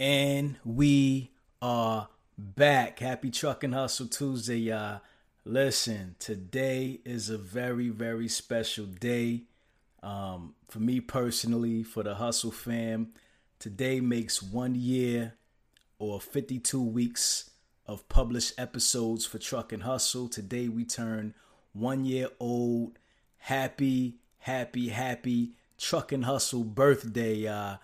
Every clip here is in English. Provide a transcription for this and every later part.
And we are back. Happy Truck and Hustle Tuesday, y'all. Listen, today is a very, very special day. Um, for me personally, for the Hustle fam, today makes one year or 52 weeks of published episodes for Truck and Hustle. Today we turn one year old. Happy, happy, happy Truck and Hustle birthday, y'all.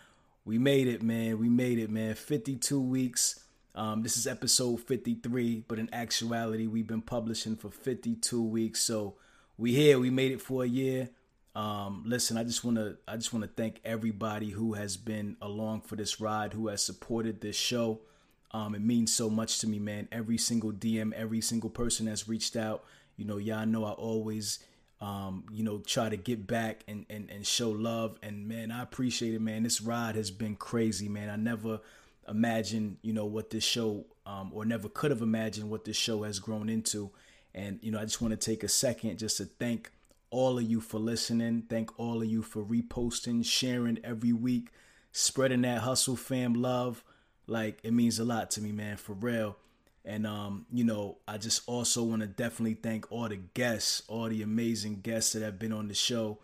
We made it, man. We made it, man. 52 weeks. Um, this is episode 53, but in actuality, we've been publishing for 52 weeks. So we here. We made it for a year. Um, listen, I just want to I just want to thank everybody who has been along for this ride, who has supported this show. Um, it means so much to me, man. Every single DM, every single person that's reached out. You know, y'all know I always um, you know, try to get back and, and, and show love. And man, I appreciate it, man. This ride has been crazy, man. I never imagined, you know, what this show, um, or never could have imagined what this show has grown into. And, you know, I just want to take a second just to thank all of you for listening. Thank all of you for reposting, sharing every week, spreading that hustle fam love. Like, it means a lot to me, man, for real. And um, you know, I just also want to definitely thank all the guests, all the amazing guests that have been on the show,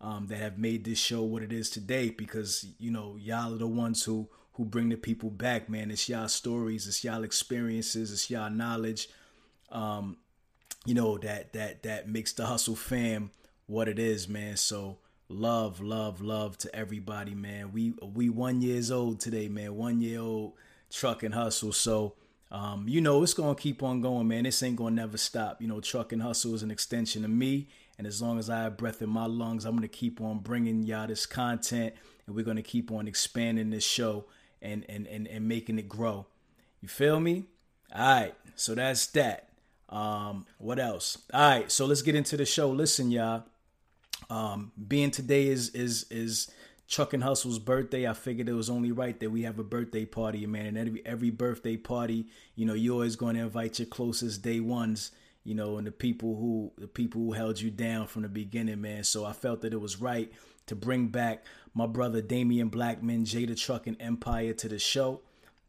um, that have made this show what it is today. Because you know, y'all are the ones who who bring the people back, man. It's y'all stories, it's y'all experiences, it's y'all knowledge. Um, you know that that that makes the hustle fam what it is, man. So love, love, love to everybody, man. We we one years old today, man. One year old truck and hustle. So um, you know, it's going to keep on going, man. This ain't going to never stop. You know, truck and hustle is an extension of me. And as long as I have breath in my lungs, I'm going to keep on bringing y'all this content and we're going to keep on expanding this show and, and, and, and making it grow. You feel me? All right. So that's that. Um, what else? All right. So let's get into the show. Listen, y'all. Um, being today is, is, is, Truck and Hustle's birthday, I figured it was only right that we have a birthday party, man. And every every birthday party, you know, you're always going to invite your closest day ones, you know, and the people who the people who held you down from the beginning, man. So I felt that it was right to bring back my brother Damian Blackman, Jada Trucking Empire to the show.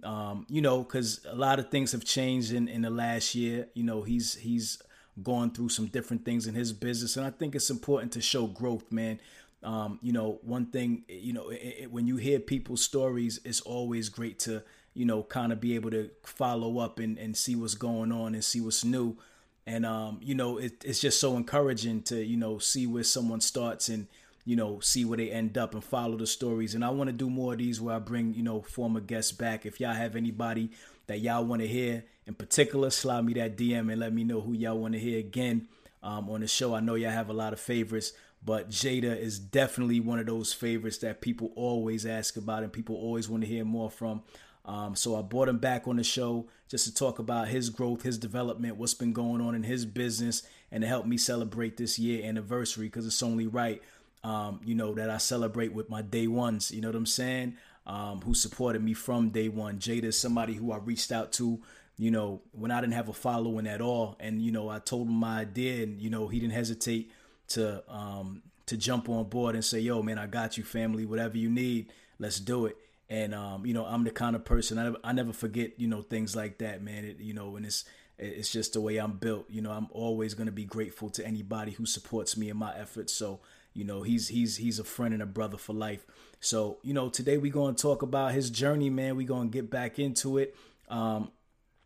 Um, you know, because a lot of things have changed in in the last year. You know, he's he's gone through some different things in his business, and I think it's important to show growth, man. Um, you know, one thing, you know, it, it, when you hear people's stories, it's always great to, you know, kind of be able to follow up and, and see what's going on and see what's new. And, um, you know, it, it's just so encouraging to, you know, see where someone starts and, you know, see where they end up and follow the stories. And I want to do more of these where I bring, you know, former guests back. If y'all have anybody that y'all want to hear in particular, slide me that DM and let me know who y'all want to hear again um, on the show. I know y'all have a lot of favorites. But Jada is definitely one of those favorites that people always ask about and people always want to hear more from. Um, so I brought him back on the show just to talk about his growth, his development, what's been going on in his business, and to help me celebrate this year anniversary because it's only right, um, you know, that I celebrate with my day ones. You know what I'm saying? Um, who supported me from day one. Jada is somebody who I reached out to, you know, when I didn't have a following at all, and you know, I told him my idea, and you know, he didn't hesitate to um, to jump on board and say, "Yo, man, I got you, family. Whatever you need, let's do it." And um, you know, I'm the kind of person I never, I never forget, you know, things like that, man. It, you know, and it's it's just the way I'm built. You know, I'm always going to be grateful to anybody who supports me in my efforts. So, you know, he's he's he's a friend and a brother for life. So, you know, today we're going to talk about his journey, man. We're going to get back into it. Um,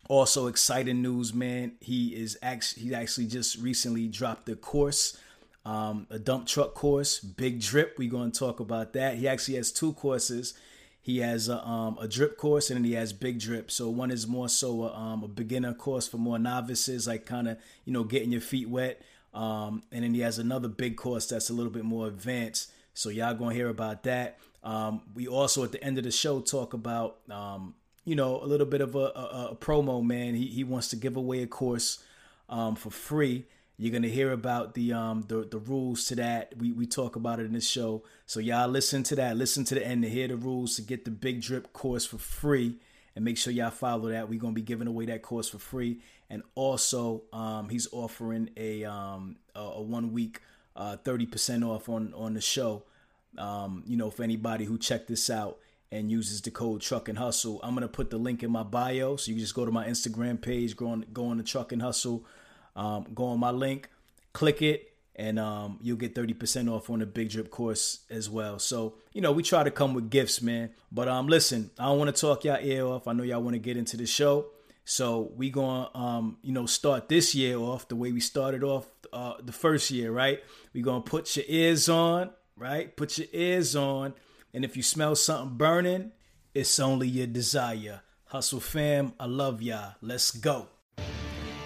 also, exciting news, man. He is actually he actually just recently dropped the course um, a dump truck course, Big Drip. We're going to talk about that. He actually has two courses. He has a, um, a drip course and then he has big drip. So one is more so a, um, a beginner course for more novices, like kind of you know getting your feet wet. Um, and then he has another big course that's a little bit more advanced. So y'all gonna hear about that. Um, we also at the end of the show talk about um, you know a little bit of a, a, a promo. Man, he he wants to give away a course um, for free. You're gonna hear about the um the, the rules to that. We we talk about it in this show. So y'all listen to that. Listen to the end to hear the rules to get the big drip course for free. And make sure y'all follow that. We're gonna be giving away that course for free. And also, um, he's offering a um a, a one week uh 30% off on on the show. Um, you know, for anybody who checked this out. and uses the code Truck and Hustle. I'm gonna put the link in my bio, so you can just go to my Instagram page, go on, go on the Truck and Hustle, um, go on my link, click it, and um, you'll get 30% off on the Big Drip course as well. So, you know, we try to come with gifts, man. But um, listen, I don't want to talk y'all ear off. I know y'all want to get into the show. So we going to, um, you know, start this year off the way we started off uh, the first year, right? we going to put your ears on, right? Put your ears on. And if you smell something burning, it's only your desire. Hustle fam, I love y'all. Let's go.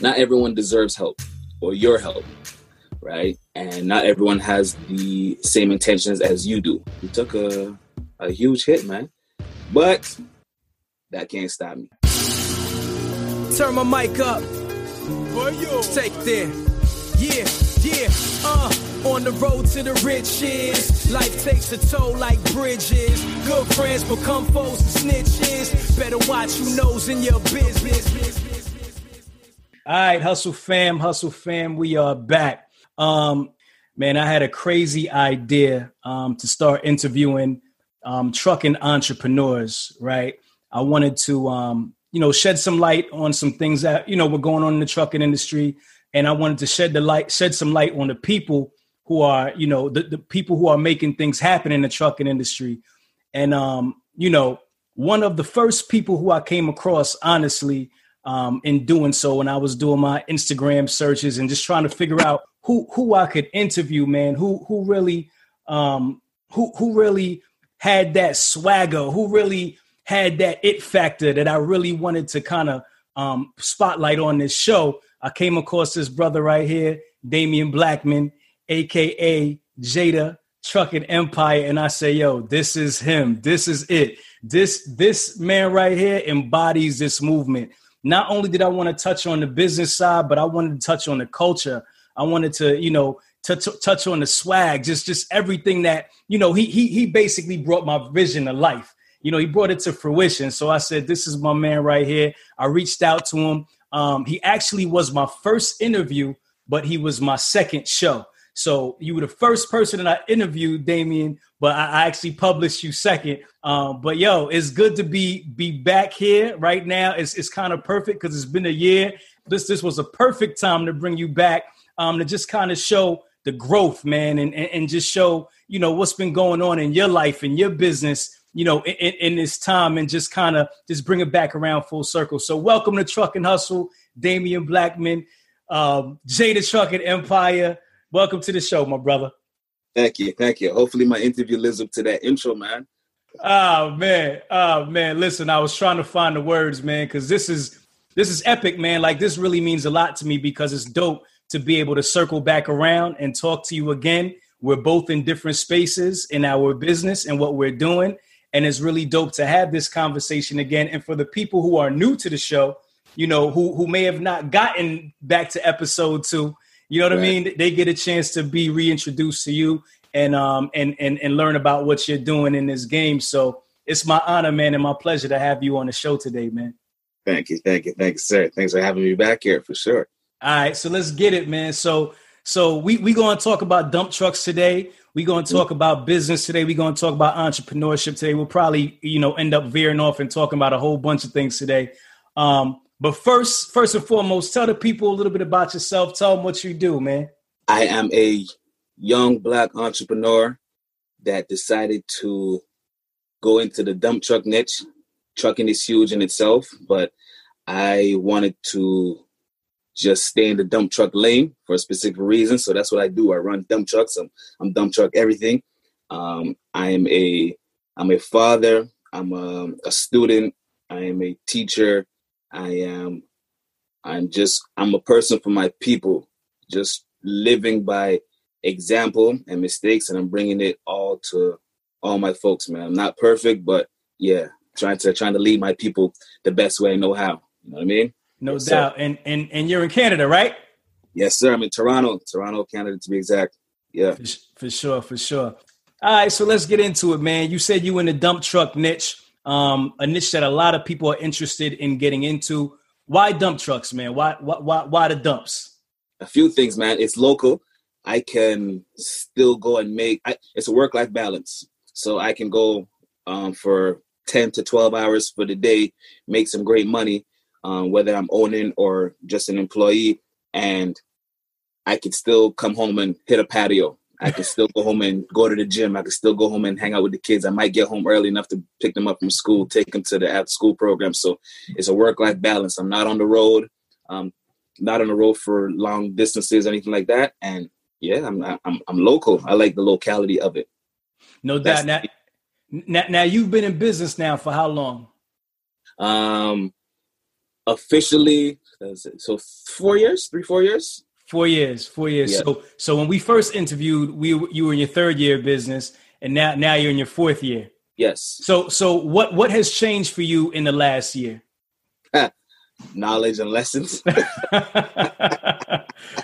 not everyone deserves help or your help, right? And not everyone has the same intentions as you do. You took a, a huge hit, man. But that can't stop me. Turn my mic up. Take there. Yeah, yeah, uh. On the road to the riches, life takes a toll like bridges. Good friends become foes and snitches. Better watch who knows in your business. All right, Hustle fam, Hustle fam, we are back. Um, man, I had a crazy idea um, to start interviewing um, trucking entrepreneurs, right? I wanted to, um, you know, shed some light on some things that, you know, were going on in the trucking industry. And I wanted to shed the light, shed some light on the people who are, you know, the, the people who are making things happen in the trucking industry. And, um, you know, one of the first people who I came across, honestly, um, in doing so when I was doing my Instagram searches and just trying to figure out who who I could interview, man, who who really um, who who really had that swagger, who really had that it factor that I really wanted to kind of um, spotlight on this show. I came across this brother right here, Damian Blackman, aka Jada Trucking Empire, and I say, yo, this is him. This is it. This this man right here embodies this movement not only did I want to touch on the business side, but I wanted to touch on the culture. I wanted to, you know, to, to touch on the swag, just just everything that, you know, he he he basically brought my vision to life. You know, he brought it to fruition. So I said, this is my man right here. I reached out to him. Um, he actually was my first interview, but he was my second show. So you were the first person that I interviewed, Damian, but I, actually published you second. Um, but yo, it's good to be be back here right now. It's it's kind of perfect because it's been a year. This this was a perfect time to bring you back um, to just kind of show the growth, man, and, and, and just show you know what's been going on in your life and your business you know, in, in, this time and just kind of just bring it back around full circle. So welcome to Truck and Hustle, Damian Blackman, um, Jada Trucking Empire. Welcome to the show, my brother. Thank you, thank you. Hopefully, my interview lives up to that intro, man. Oh man, oh man. Listen, I was trying to find the words, man, because this is this is epic, man. Like this really means a lot to me because it's dope to be able to circle back around and talk to you again. We're both in different spaces in our business and what we're doing. And it's really dope to have this conversation again. And for the people who are new to the show, you know, who who may have not gotten back to episode two, you know what right. I mean? They get a chance to be reintroduced to you and um and and and learn about what you're doing in this game. So it's my honor, man, and my pleasure to have you on the show today, man. Thank you, thank you, thank you, sir. Thanks for having me back here for sure. All right, so let's get it, man. So so we we going to talk about dump trucks today. We're going to talk mm-hmm. about business today. We're going to talk about entrepreneurship today. We'll probably, you know, end up veering off and talking about a whole bunch of things today. Um, but first, first and foremost, tell the people a little bit about yourself. Tell them what you do, man. I am a young black entrepreneur that decided to go into the dump truck niche. Trucking is huge in itself, but I wanted to just stay in the dump truck lane for a specific reason. So that's what I do. I run dump trucks. I'm, I'm dump truck everything. Um, I am a I'm a father. I'm a, a student. I am a teacher. I am I'm just I'm a person for my people, just living by example and mistakes, and I'm bringing it all to all my folks, man. I'm not perfect, but yeah, trying to trying to lead my people the best way I know how. You know what I mean? No yes, doubt. Sir. And and and you're in Canada, right? Yes, sir. I'm in Toronto, Toronto, Canada, to be exact. Yeah, for, for sure, for sure. All right, so let's get into it, man. You said you in the dump truck niche, um, a niche that a lot of people are interested in getting into. Why dump trucks, man? Why why why, why the dumps? A few things, man. It's local. I can still go and make. I, it's a work life balance, so I can go um, for ten to twelve hours for the day, make some great money, um, whether I'm owning or just an employee, and I could still come home and hit a patio I can still go home and go to the gym. I can still go home and hang out with the kids. I might get home early enough to pick them up from school, take them to the after school program. So it's a work life balance. I'm not on the road, um, not on the road for long distances, or anything like that. And yeah, I'm I'm I'm local. I like the locality of it. No doubt. Now, now, now you've been in business now for how long? Um, officially, so four years, three four years. Four years, four years. Yeah. So, so when we first interviewed, we you were in your third year of business, and now now you're in your fourth year. Yes. So, so what what has changed for you in the last year? knowledge and lessons.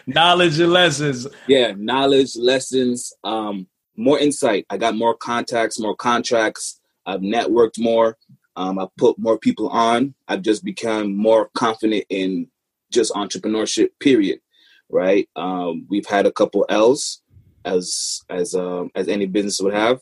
knowledge and lessons. Yeah, knowledge, lessons, um, more insight. I got more contacts, more contracts. I've networked more. Um, I put more people on. I've just become more confident in just entrepreneurship. Period right? Um, we've had a couple L's as as um, as any business would have,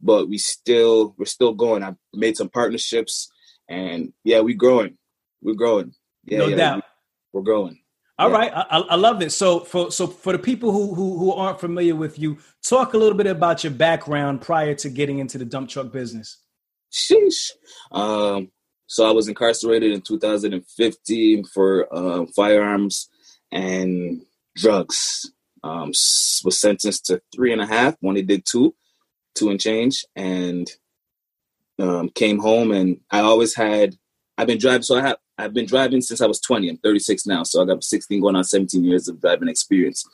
but we still we're still going. I've made some partnerships, and yeah, we're growing. We're growing. Yeah, no yeah, doubt. We're growing. All yeah. right, I, I, love it. So for so for the people who, who who aren't familiar with you, talk a little bit about your background prior to getting into the dump truck business. Sheesh. Um, so I was incarcerated in 2015 for uh, firearms and drugs. Um, was sentenced to three and a half when he did two, two and change, and um, came home. And I always had, I've been driving. So I have, I've been driving since I was 20. I'm 36 now, so I got 16 going on 17 years of driving experience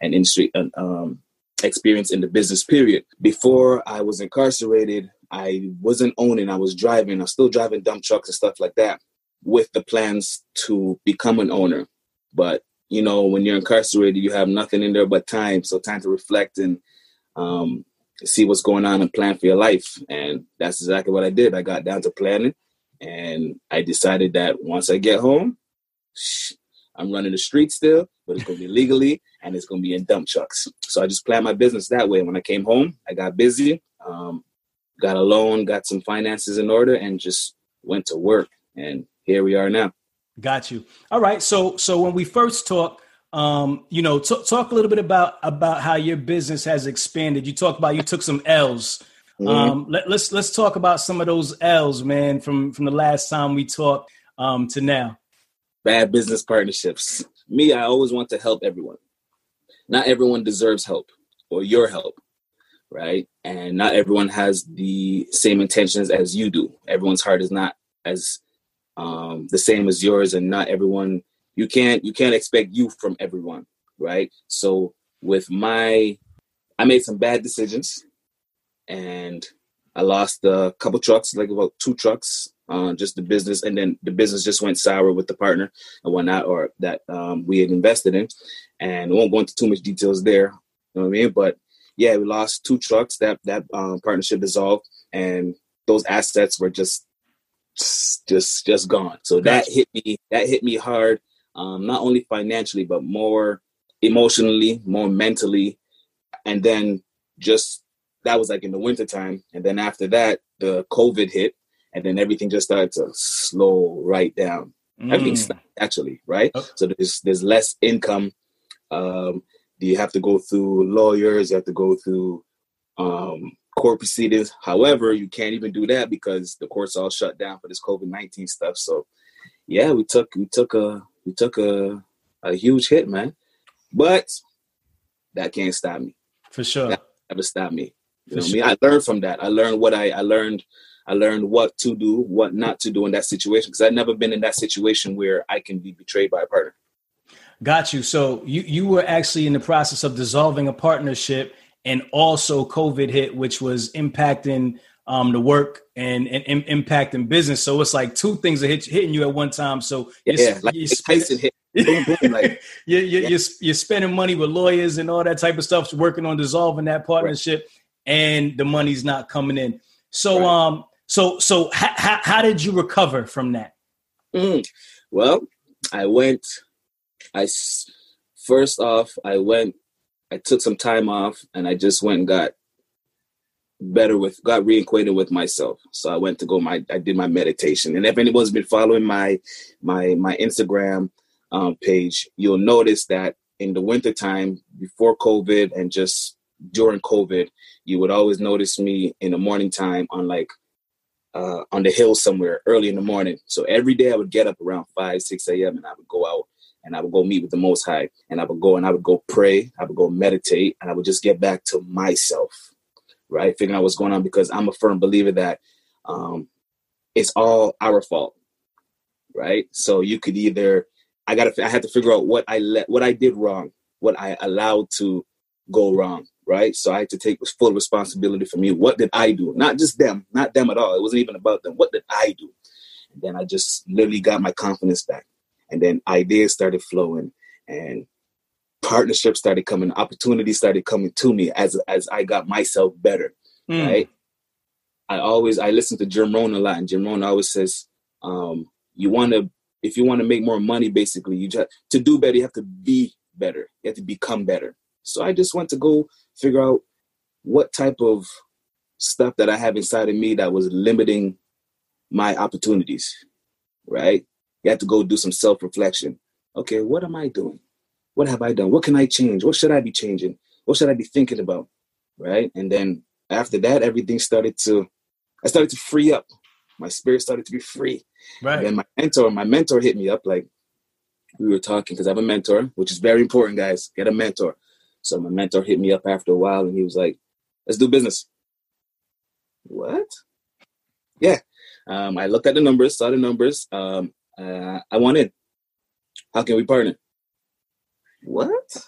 and industry um, experience in the business period. Before I was incarcerated, I wasn't owning. I was driving. I was still driving dump trucks and stuff like that, with the plans to become an owner. But you know, when you're incarcerated, you have nothing in there but time. So time to reflect and um, see what's going on and plan for your life. And that's exactly what I did. I got down to planning, and I decided that once I get home, I'm running the street still, but it's to be legally and it's to be in dump trucks. So I just planned my business that way. When I came home, I got busy, um, got a loan, got some finances in order, and just went to work. And here we are now. Got you. All right. So so when we first talked, um, you know, t- talk a little bit about about how your business has expanded. You talked about you took some L's. Mm-hmm. Um, let, let's let's talk about some of those L's, man, from from the last time we talked um, to now. Bad business partnerships. Me, I always want to help everyone. Not everyone deserves help or your help, right? And not everyone has the same intentions as you do. Everyone's heart is not as um, the same as yours, and not everyone. You can't you can't expect you from everyone, right? So with my, I made some bad decisions, and I lost a couple trucks, like about two trucks, uh, just the business, and then the business just went sour with the partner and whatnot, or that um, we had invested in. And I won't go into too much details there. You know what I mean? But yeah, we lost two trucks. That that um, partnership dissolved, and those assets were just just just gone. So that hit me that hit me hard, um, not only financially but more emotionally, more mentally, and then just that was like in the wintertime. And then after that, the COVID hit, and then everything just started to slow right down. Mm. Everything stopped actually, right? Oh. So there's there's less income. Um, you have to go through lawyers, you have to go through um, court proceedings. However, you can't even do that because the courts all shut down for this COVID nineteen stuff. So, yeah, we took we took a we took a a huge hit, man. But that can't stop me. For sure, that never stop me. You know sure. I mean? I learned from that. I learned what I I learned. I learned what to do, what not to do in that situation because I've never been in that situation where I can be betrayed by a partner. Got you. So you you were actually in the process of dissolving a partnership and also COVID hit, which was impacting um, the work and, and, and impact in business. So it's like two things are hit, hitting you at one time. So yeah, yeah like you're, Tyson hit. Boom, boom, like, you're, you're, yeah. you're, you're, spending money with lawyers and all that type of stuff, working on dissolving that partnership, right. and the money's not coming in. So, right. um, so, so how, how, how, did you recover from that? Mm. Well, I went. I first off, I went. I took some time off, and I just went and got better with got reacquainted with myself. So i went to go my i did my meditation. And if anyone's been following my my my instagram um, page you'll notice that in the wintertime before covid and just during covid you would always notice me in the morning time on like uh, on the hill somewhere early in the morning. So every day i would get up around 5 6 a.m and i would go out and I would go meet with the Most High, and I would go and I would go pray, I would go meditate, and I would just get back to myself right? Figuring out what's going on because I'm a firm believer that um, it's all our fault, right? So you could either I got to I had to figure out what I let what I did wrong, what I allowed to go wrong, right? So I had to take full responsibility for me. What did I do? Not just them, not them at all. It wasn't even about them. What did I do? And then I just literally got my confidence back, and then ideas started flowing, and partnerships started coming, opportunities started coming to me as as I got myself better. Mm. Right. I always I listen to Jim Rohn a lot, and Jim Rohn always says, um, "You want to, if you want to make more money, basically, you just to do better, you have to be better. You have to become better." So I just went to go figure out what type of stuff that I have inside of me that was limiting my opportunities. Right? You have to go do some self reflection. Okay, what am I doing? what have I done? What can I change? What should I be changing? What should I be thinking about? Right. And then after that, everything started to, I started to free up. My spirit started to be free. Right. And my mentor, my mentor hit me up like we were talking because I have a mentor, which is very important, guys. Get a mentor. So my mentor hit me up after a while and he was like, let's do business. What? Yeah. Um, I looked at the numbers, saw the numbers. Um, uh, I want in. How can we partner? what?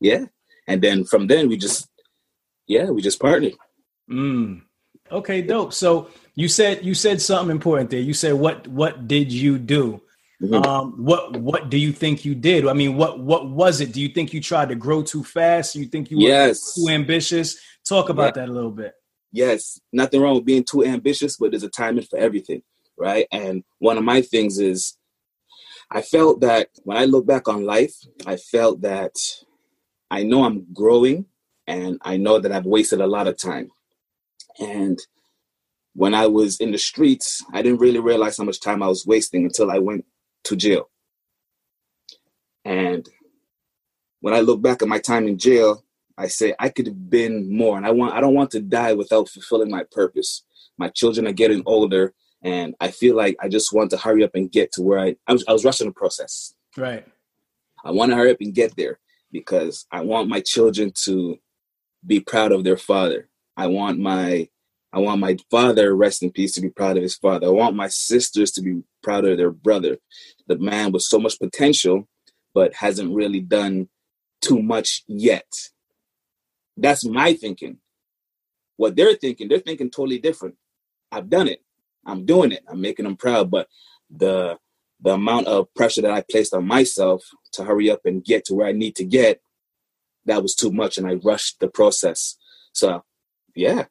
Yeah. And then from then we just, yeah, we just partnered. Mm. Okay, dope. So you said you said something important there. You said what what did you do? Mm-hmm. Um, what what do you think you did? I mean, what what was it? Do you think you tried to grow too fast? Do you think you were yes. too ambitious? Talk about yeah. that a little bit. Yes, nothing wrong with being too ambitious, but there's a timing for everything, right? And one of my things is I felt that when I look back on life, I felt that I know I'm growing and I know that I've wasted a lot of time. And when I was in the streets, I didn't really realize how much time I was wasting until I went to jail. And when I look back at my time in jail, I say I could have been more. And I want I don't want to die without fulfilling my purpose. My children are getting older and I feel like I just want to hurry up and get to where I I was, I was rushing the process. Right. I want to hurry up and get there because I want my children to be proud of their father. I want my I want my father, rest in peace, to be proud of his father. I want my sisters to be proud of their brother. The man with so much potential, but hasn't really done too much yet. That's my thinking. What they're thinking, they're thinking totally different. I've done it. I'm doing it. I'm making them proud. But the the amount of pressure that I placed on myself to hurry up and get to where I need to get, that was too much, and I rushed the process. So, yeah,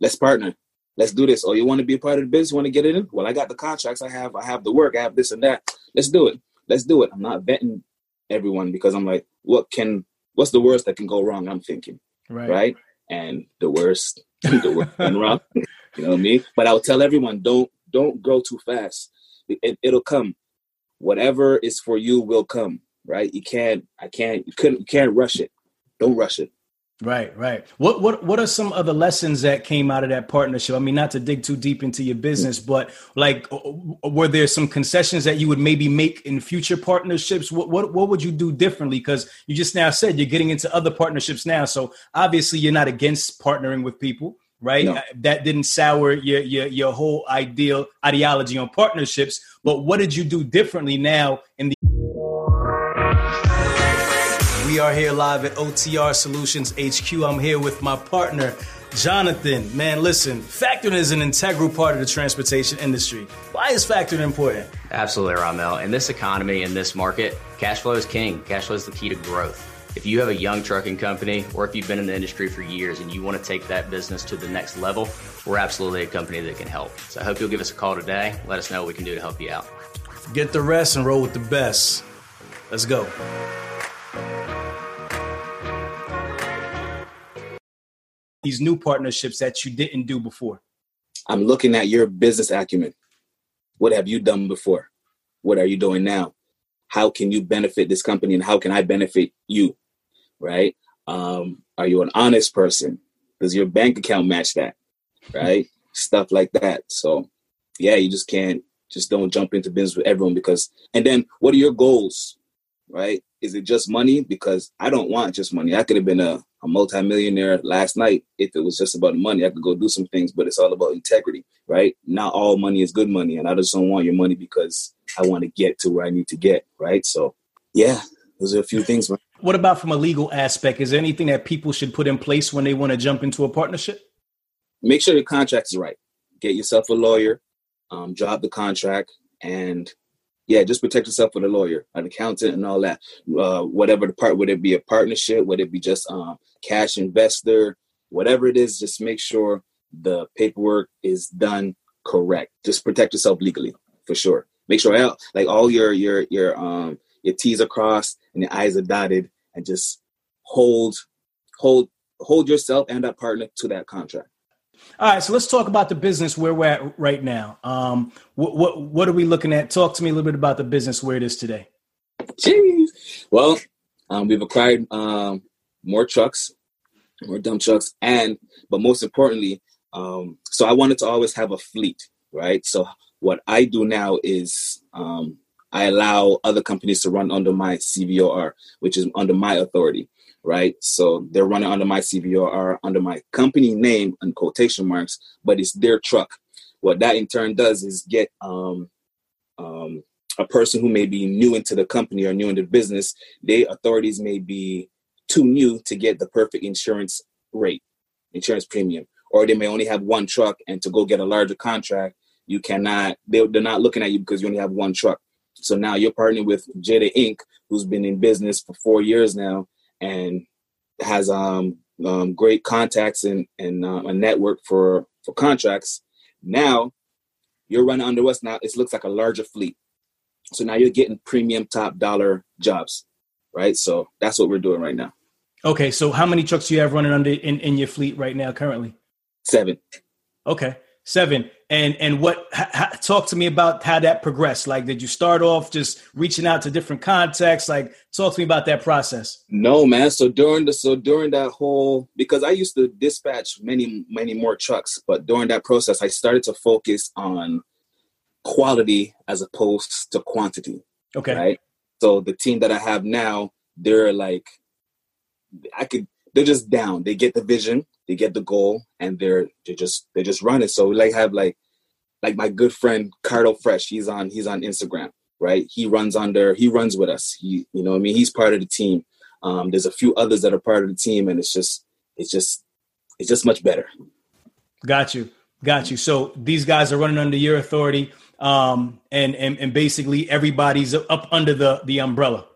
let's partner. Let's do this. Oh, you want to be a part of the business? You want to get it in? Well, I got the contracts. I have. I have the work. I have this and that. Let's do it. Let's do it. I'm not vetting everyone because I'm like, what can? What's the worst that can go wrong? I'm thinking, right? Right. And the worst, the worst went wrong. You know what I mean? But I would tell everyone, don't don't grow too fast. It, it'll come. Whatever is for you will come. Right? You can't. I can't. You couldn't. You can't rush it. Don't rush it. Right, right. What what what are some of the lessons that came out of that partnership? I mean, not to dig too deep into your business, mm. but like, were there some concessions that you would maybe make in future partnerships? What what what would you do differently? Because you just now said you're getting into other partnerships now, so obviously you're not against partnering with people right? No. Uh, that didn't sour your, your your whole ideal ideology on partnerships. But what did you do differently now in the? We are here live at OTR Solutions HQ. I'm here with my partner, Jonathan, man, listen, factoring is an integral part of the transportation industry. Why is factoring important? Absolutely, Ramel. In this economy, in this market, cash flow is king. Cash flow is the key to growth. If you have a young trucking company or if you've been in the industry for years and you want to take that business to the next level, we're absolutely a company that can help. So I hope you'll give us a call today. Let us know what we can do to help you out. Get the rest and roll with the best. Let's go. these new partnerships that you didn't do before? I'm looking at your business acumen. What have you done before? What are you doing now? How can you benefit this company and how can I benefit you? Right? Um, are you an honest person? Does your bank account match that? Right? Stuff like that. So, yeah, you just can't, just don't jump into business with everyone because, and then what are your goals? Right? Is it just money? Because I don't want just money. I could have been a a multimillionaire last night if it was just about money. I could go do some things, but it's all about integrity, right? Not all money is good money, and I just don't want your money because I want to get to where I need to get, right? So, yeah, those are a few things. Man. What about from a legal aspect? Is there anything that people should put in place when they want to jump into a partnership? Make sure the contract is right. Get yourself a lawyer, um, drop the contract, and yeah, just protect yourself with a lawyer, an accountant, and all that. Uh, whatever the part, would it be a partnership, would it be just um, cash investor, whatever it is, just make sure the paperwork is done correct. Just protect yourself legally for sure. Make sure like all your your your um your T's are crossed and your I's are dotted, and just hold hold hold yourself and that partner to that contract. All right, so let's talk about the business where we're at right now. Um, what what what are we looking at? Talk to me a little bit about the business where it is today. Jeez. Well, um, we've acquired um, more trucks, more dump trucks, and but most importantly, um, so I wanted to always have a fleet, right? So what I do now is um, I allow other companies to run under my CVOR, which is under my authority right? So they're running under my CVR, under my company name and quotation marks, but it's their truck. What that in turn does is get um, um, a person who may be new into the company or new into the business, they authorities may be too new to get the perfect insurance rate, insurance premium, or they may only have one truck and to go get a larger contract, you cannot, they, they're not looking at you because you only have one truck. So now you're partnering with Jada Inc., who's been in business for four years now, and has um, um, great contacts and, and uh, a network for, for contracts. Now you're running under us now. It looks like a larger fleet. So now you're getting premium top dollar jobs, right? So that's what we're doing right now. Okay, so how many trucks do you have running under in, in your fleet right now currently? Seven. Okay, seven. And and what talk to me about how that progressed. Like did you start off just reaching out to different contacts? Like talk to me about that process. No man. So during the so during that whole because i used to dispatch many many more trucks but during that process i started to focus on quality as opposed to quantity okay. right? So the team that i have now they're like i could they're just down. They get the vision they get the goal and they're they just they just run it. So we like have like like my good friend Cardo Fresh. He's on he's on Instagram, right? He runs under he runs with us. He you know I mean he's part of the team. Um, there's a few others that are part of the team, and it's just it's just it's just much better. Got you, got you. So these guys are running under your authority, um, and and and basically everybody's up under the the umbrella.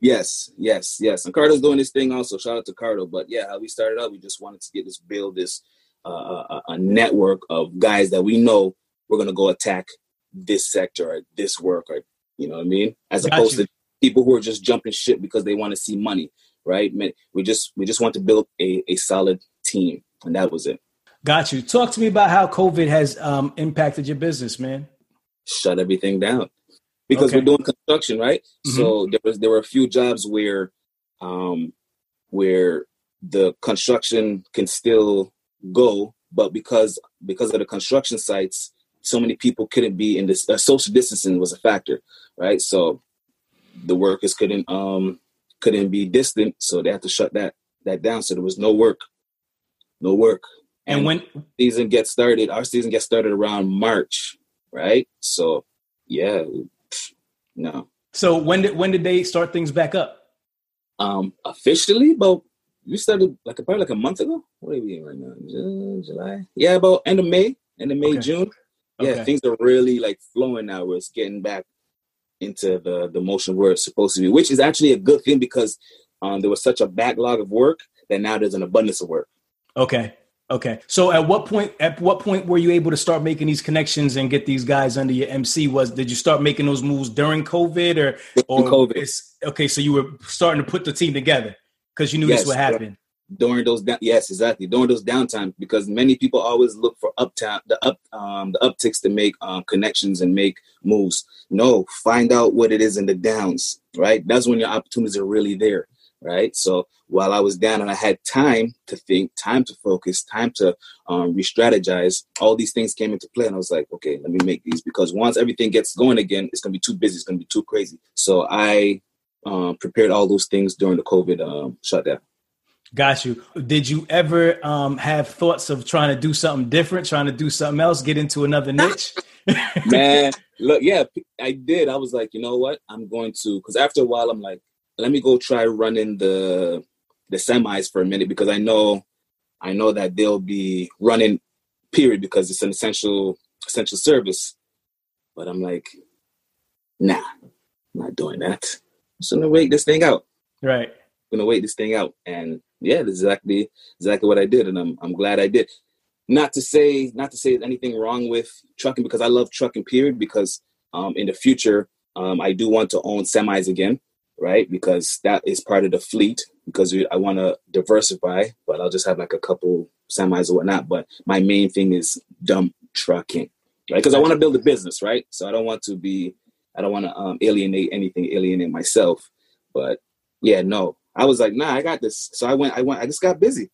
Yes, yes, yes. And Cardo's doing this thing also. Shout out to Cardo. But yeah, how we started out, we just wanted to get this build this uh, a, uh, uh, a network of guys that we know we're gonna go attack this sector or this work or you know what I mean, as Got opposed you. to people who are just jumping ship because they want to see money, right? We just we just want to build a, a solid team, and that was it. Got you. Talk to me about how COVID has um, impacted your business, man. Shut everything down because okay. we're doing construction, right? Mm-hmm. So there was there were a few jobs where um where the construction can still go, but because because of the construction sites, so many people couldn't be in this. Uh, social distancing was a factor, right? So the workers couldn't um couldn't be distant, so they had to shut that that down. So there was no work, no work. And, and when season gets started, our season gets started around March, right? So yeah, no. So when did when did they start things back up? Um, officially, about we started like probably like a month ago. What are we in right now? June, July? Yeah, about end of May, end of May, okay. June. Yeah, okay. things are really like flowing now. Where it's getting back into the the motion where it's supposed to be, which is actually a good thing because um, there was such a backlog of work that now there's an abundance of work. Okay. Okay. So at what point at what point were you able to start making these connections and get these guys under your MC? Was did you start making those moves during COVID or or COVID? okay, so you were starting to put the team together because you knew yes, this would happen. During those yes, exactly. During those downtimes, because many people always look for uptown the up um the upticks to make um connections and make moves. No, find out what it is in the downs, right? That's when your opportunities are really there right? So while I was down and I had time to think, time to focus, time to um, re-strategize, all these things came into play, and I was like, okay, let me make these because once everything gets going again, it's gonna be too busy, it's gonna be too crazy. So I um, prepared all those things during the COVID um, shutdown. Got you. Did you ever um, have thoughts of trying to do something different, trying to do something else, get into another niche? Man, look, yeah, I did. I was like, you know what? I'm going to, because after a while, I'm like, let me go try running the the semis for a minute because I know I know that they'll be running period because it's an essential essential service. But I'm like, nah, I'm not doing that. I'm just gonna wait this thing out. Right. I'm gonna wait this thing out. And yeah, that's exactly exactly what I did. And I'm I'm glad I did. Not to say not to say anything wrong with trucking because I love trucking period because um in the future um I do want to own semis again right? Because that is part of the fleet. Because we, I want to diversify, but I'll just have like a couple semis or whatnot. But my main thing is dump trucking, right? Because I want to build a business, right? So I don't want to be, I don't want to um, alienate anything, alienate myself. But yeah, no, I was like, nah, I got this. So I went, I went, I just got busy.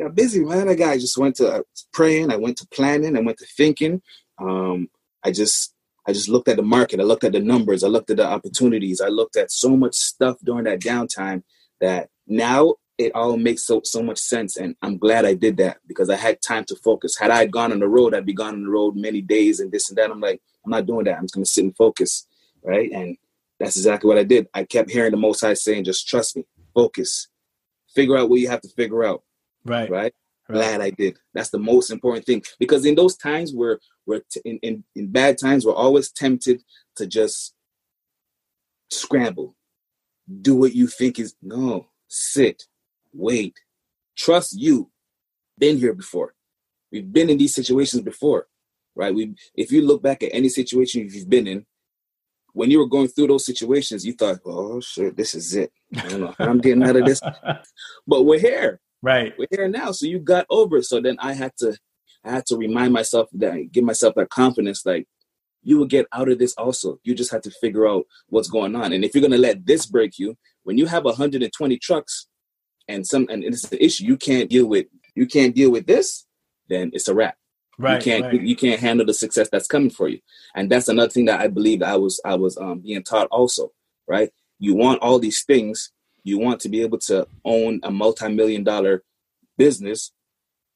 Got busy, man. I got, I just went to uh, praying. I went to planning. I went to thinking. Um, I just I just looked at the market. I looked at the numbers. I looked at the opportunities. I looked at so much stuff during that downtime that now it all makes so so much sense. And I'm glad I did that because I had time to focus. Had I gone on the road, I'd be gone on the road many days and this and that. I'm like, I'm not doing that. I'm just gonna sit and focus. Right. And that's exactly what I did. I kept hearing the most high saying, just trust me, focus, figure out what you have to figure out. Right. Right. Right. Glad I did. That's the most important thing because in those times where we're t- in, in in bad times, we're always tempted to just scramble, do what you think is no. Sit, wait, trust you. Been here before. We've been in these situations before, right? We, if you look back at any situation you've been in, when you were going through those situations, you thought, "Oh shit, this is it. I don't know I'm getting out of this." but we're here Right. We're here now. So you got over it. So then I had to I had to remind myself that give myself that confidence, like you will get out of this also. You just have to figure out what's going on. And if you're gonna let this break you, when you have 120 trucks and some and it's the issue, you can't deal with you can't deal with this, then it's a wrap. Right, you can't right. you can't handle the success that's coming for you. And that's another thing that I believe I was I was um, being taught also, right? You want all these things, you want to be able to own a multi-million dollar business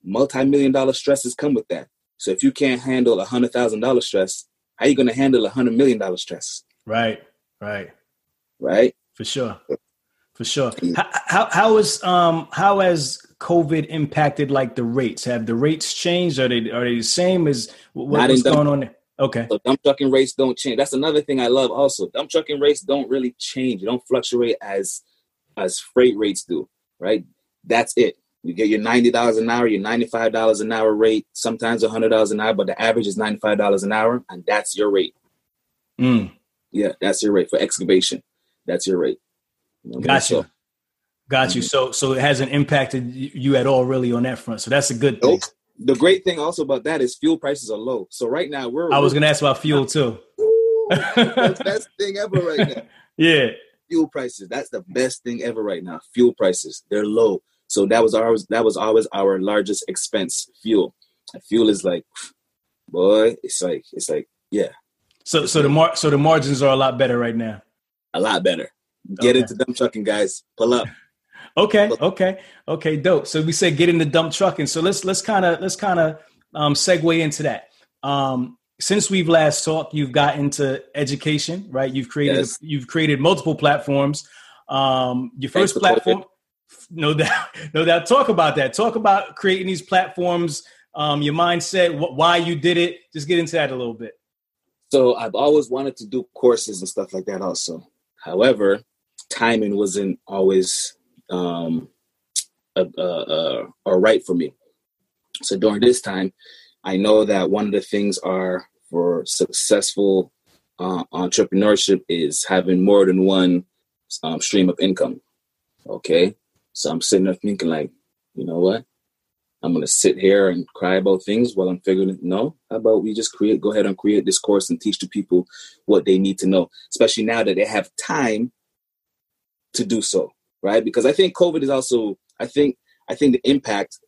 multi-million dollar stresses come with that so if you can't handle a hundred thousand dollar stress how are you going to handle a hundred million dollar stress right right right for sure for sure how, how, how is um how has covid impacted like the rates have the rates changed are they are they the same as what, what's going on there? Okay. So dump trucking rates don't change. That's another thing I love also. Dump trucking rates don't really change. They don't fluctuate as as freight rates do, right? That's it. You get your ninety dollars an hour, your ninety-five dollars an hour rate, sometimes hundred dollars an hour, but the average is ninety-five dollars an hour, and that's your rate. Mm. Yeah, that's your rate for excavation. That's your rate. You know Got you. So, Got mm-hmm. you. So, so it hasn't impacted you at all, really, on that front. So that's a good thing. Nope. The great thing also about that is fuel prices are low. So right now we're. I was going to ask about fuel too. Ooh, best thing ever right now. Yeah fuel prices. That's the best thing ever right now. Fuel prices, they're low. So that was ours. That was always our largest expense, fuel. And fuel is like, boy, it's like it's like yeah. So so the mar- so the margins are a lot better right now. A lot better. Get okay. into dump trucking, guys. Pull up. okay, okay, okay, dope. So we said get into dump trucking. So let's let's kind of let's kind of um, segue into that. Um, since we've last talked, you've got into education, right? You've created yes. you've created multiple platforms. Um, your first platform, No doubt, no doubt. Talk about that. Talk about creating these platforms, um, your mindset, wh- why you did it. Just get into that a little bit. So I've always wanted to do courses and stuff like that also. However, timing wasn't always um, a, a, a, a right for me. So during this time, I know that one of the things are for successful uh, entrepreneurship is having more than one um, stream of income. Okay, so I'm sitting there thinking like, you know what? I'm gonna sit here and cry about things while I'm figuring it. No, how about we just create? Go ahead and create this course and teach the people what they need to know, especially now that they have time to do so, right? Because I think COVID is also. I think I think the impact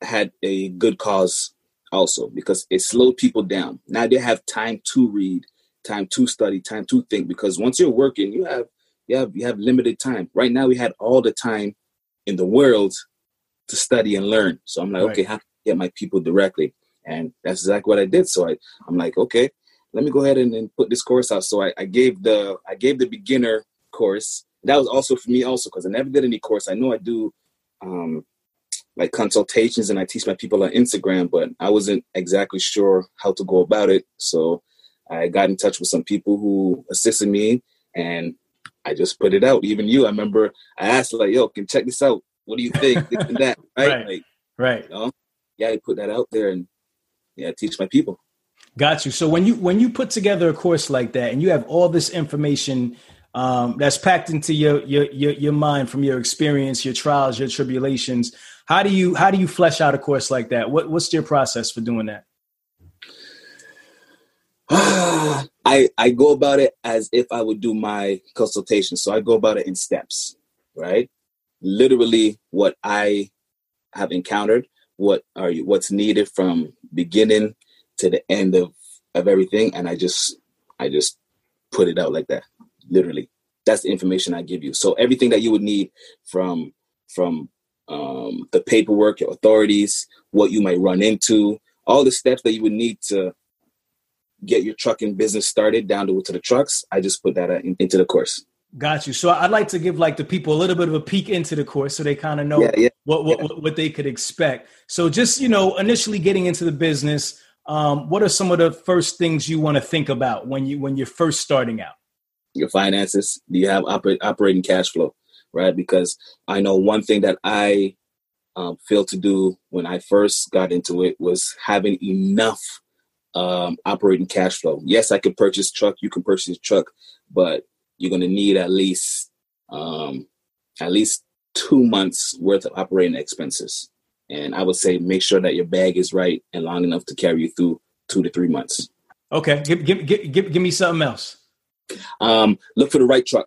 had a good cause also because it slowed people down. Now they have time to read, time to study, time to think. Because once you're working, you have you have you have limited time. Right now, we had all the time in the world to study and learn. So I'm like, right. okay, how can I get my people directly? And that's exactly what I did. So I, I'm like, okay, let me go ahead and, and put this course out. So I, I gave the I gave the beginner course. That was also for me also because I never did any course. I know I do um, like consultations and I teach my people on Instagram, but I wasn't exactly sure how to go about it. So I got in touch with some people who assisted me and I just put it out. Even you, I remember I asked like, yo, can check this out. What do you think? this and that. Right. right. Like, right. You know? Yeah, I put that out there and yeah, teach my people. Got you. So when you when you put together a course like that and you have all this information um, that's packed into your, your your your mind from your experience, your trials, your tribulations, how do you how do you flesh out a course like that? What what's your process for doing that? I I go about it as if I would do my consultation. So I go about it in steps, right? Literally what I have encountered, what are you, what's needed from beginning to the end of of everything, and I just I just put it out like that. Literally, that's the information I give you. So everything that you would need from from um, the paperwork, your authorities, what you might run into, all the steps that you would need to get your trucking business started down to, to the trucks. I just put that in, into the course. Got you. So I'd like to give like the people a little bit of a peek into the course so they kind of know yeah, yeah, what, what, yeah. what they could expect. So just, you know, initially getting into the business, um, what are some of the first things you want to think about when you when you're first starting out? Your finances. Do you have oper- operating cash flow? right? Because I know one thing that I um, failed to do when I first got into it was having enough um, operating cash flow. Yes, I could purchase truck. You can purchase a truck, but you're going to need at least um, at least two months worth of operating expenses. And I would say make sure that your bag is right and long enough to carry you through two to three months. Okay, give give give, give, give me something else. Um, look for the right truck.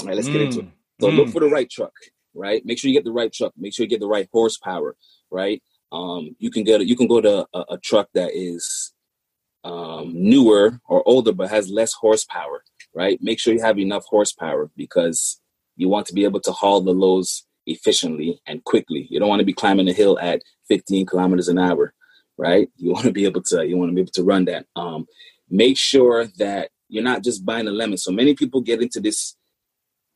All right, let's mm. get into it. Mm. So mm. look for the right truck, right? Make sure you get the right truck. Make sure you get the right horsepower, right? Um, you can get you can go to a, a truck that is um, newer or older but has less horsepower, right? Make sure you have enough horsepower because you want to be able to haul the loads efficiently and quickly. You don't want to be climbing a hill at 15 kilometers an hour, right? You want to be able to you want to be able to run that. Um, make sure that you're not just buying a lemon. So many people get into this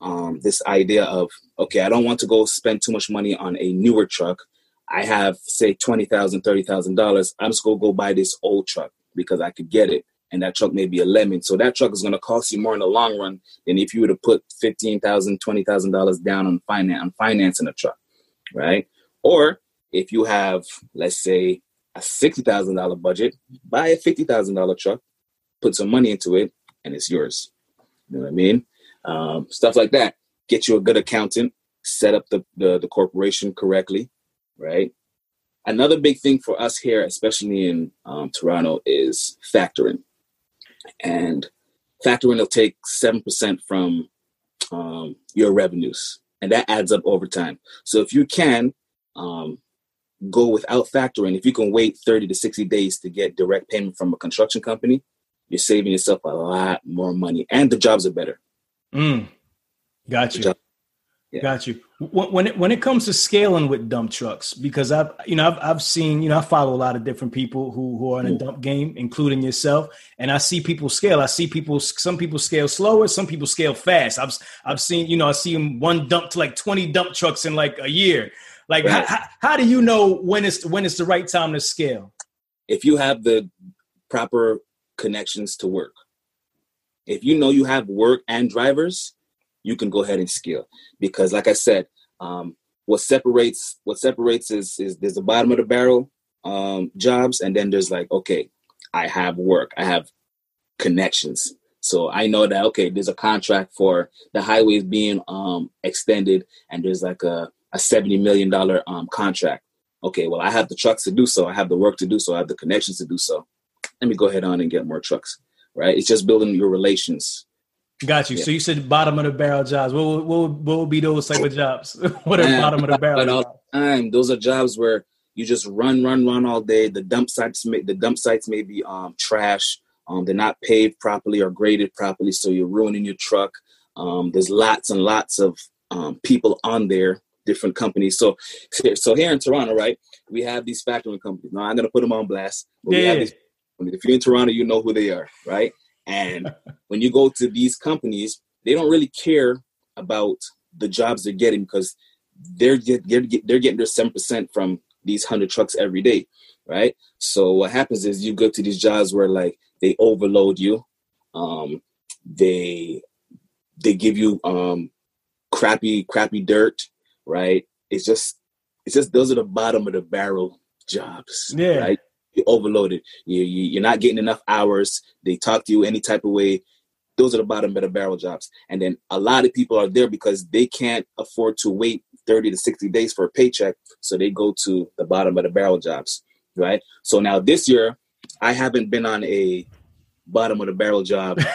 um, this idea of okay, I don't want to go spend too much money on a newer truck. I have say twenty thousand, thirty thousand dollars. I'm just gonna go buy this old truck because I could get it, and that truck may be a lemon. So that truck is gonna cost you more in the long run than if you were to put fifteen thousand, twenty thousand dollars down on finance on financing a truck, right? Or if you have, let's say, a sixty thousand dollar budget, buy a fifty thousand dollar truck, put some money into it, and it's yours. You know what I mean? um, stuff like that. Get you a good accountant, set up the, the, the corporation correctly, right? Another big thing for us here, especially in um, Toronto, is factoring. And factoring will take 7% from um, your revenues, and that adds up over time. So if you can um, go without factoring, if you can wait 30 to 60 days to get direct payment from a construction company, you're saving yourself a lot more money, and the jobs are better. Mm. Got you. Yeah. Got you. When it when it comes to scaling with dump trucks, because I've you know I've I've seen you know I follow a lot of different people who who are in a dump game, including yourself, and I see people scale. I see people some people scale slower, some people scale fast. I've I've seen you know I see them one dump to like twenty dump trucks in like a year. Like right. how, how do you know when it's when it's the right time to scale? If you have the proper connections to work, if you know you have work and drivers, you can go ahead and scale. Because like i said um, what separates what separates is is there's the bottom of the barrel um, jobs and then there's like okay i have work i have connections. So i know that okay there's a contract for the highways being um, extended and there's like a, a 70 million dollar um, contract. Okay well i have the trucks to do so i have the work to do so i have the connections to do so. Let me go ahead on and get more trucks right? It's just building your relations Got you. Yeah. So you said bottom of the barrel jobs. What would, what would, what would be those type of jobs? what are bottom of the barrel? All time, those are jobs where you just run, run, run all day. The dump sites may the dump sites may be um, trash. Um, they're not paved properly or graded properly, so you're ruining your truck. Um, there's lots and lots of um, people on there, different companies. So, so here in Toronto, right, we have these factoring companies. Now I'm gonna put them on blast. yeah. These, if you're in Toronto, you know who they are, right? And when you go to these companies, they don't really care about the jobs they're getting because they're get, they're, they're getting their seven percent from these hundred trucks every day, right? So what happens is you go to these jobs where like they overload you, um, they they give you um, crappy crappy dirt, right? It's just it's just those are the bottom of the barrel jobs, yeah. right? You're overloaded. You, you, are not getting enough hours. They talk to you any type of way. Those are the bottom of the barrel jobs. And then a lot of people are there because they can't afford to wait 30 to 60 days for a paycheck. So they go to the bottom of the barrel jobs, right? So now this year, I haven't been on a bottom of the barrel job.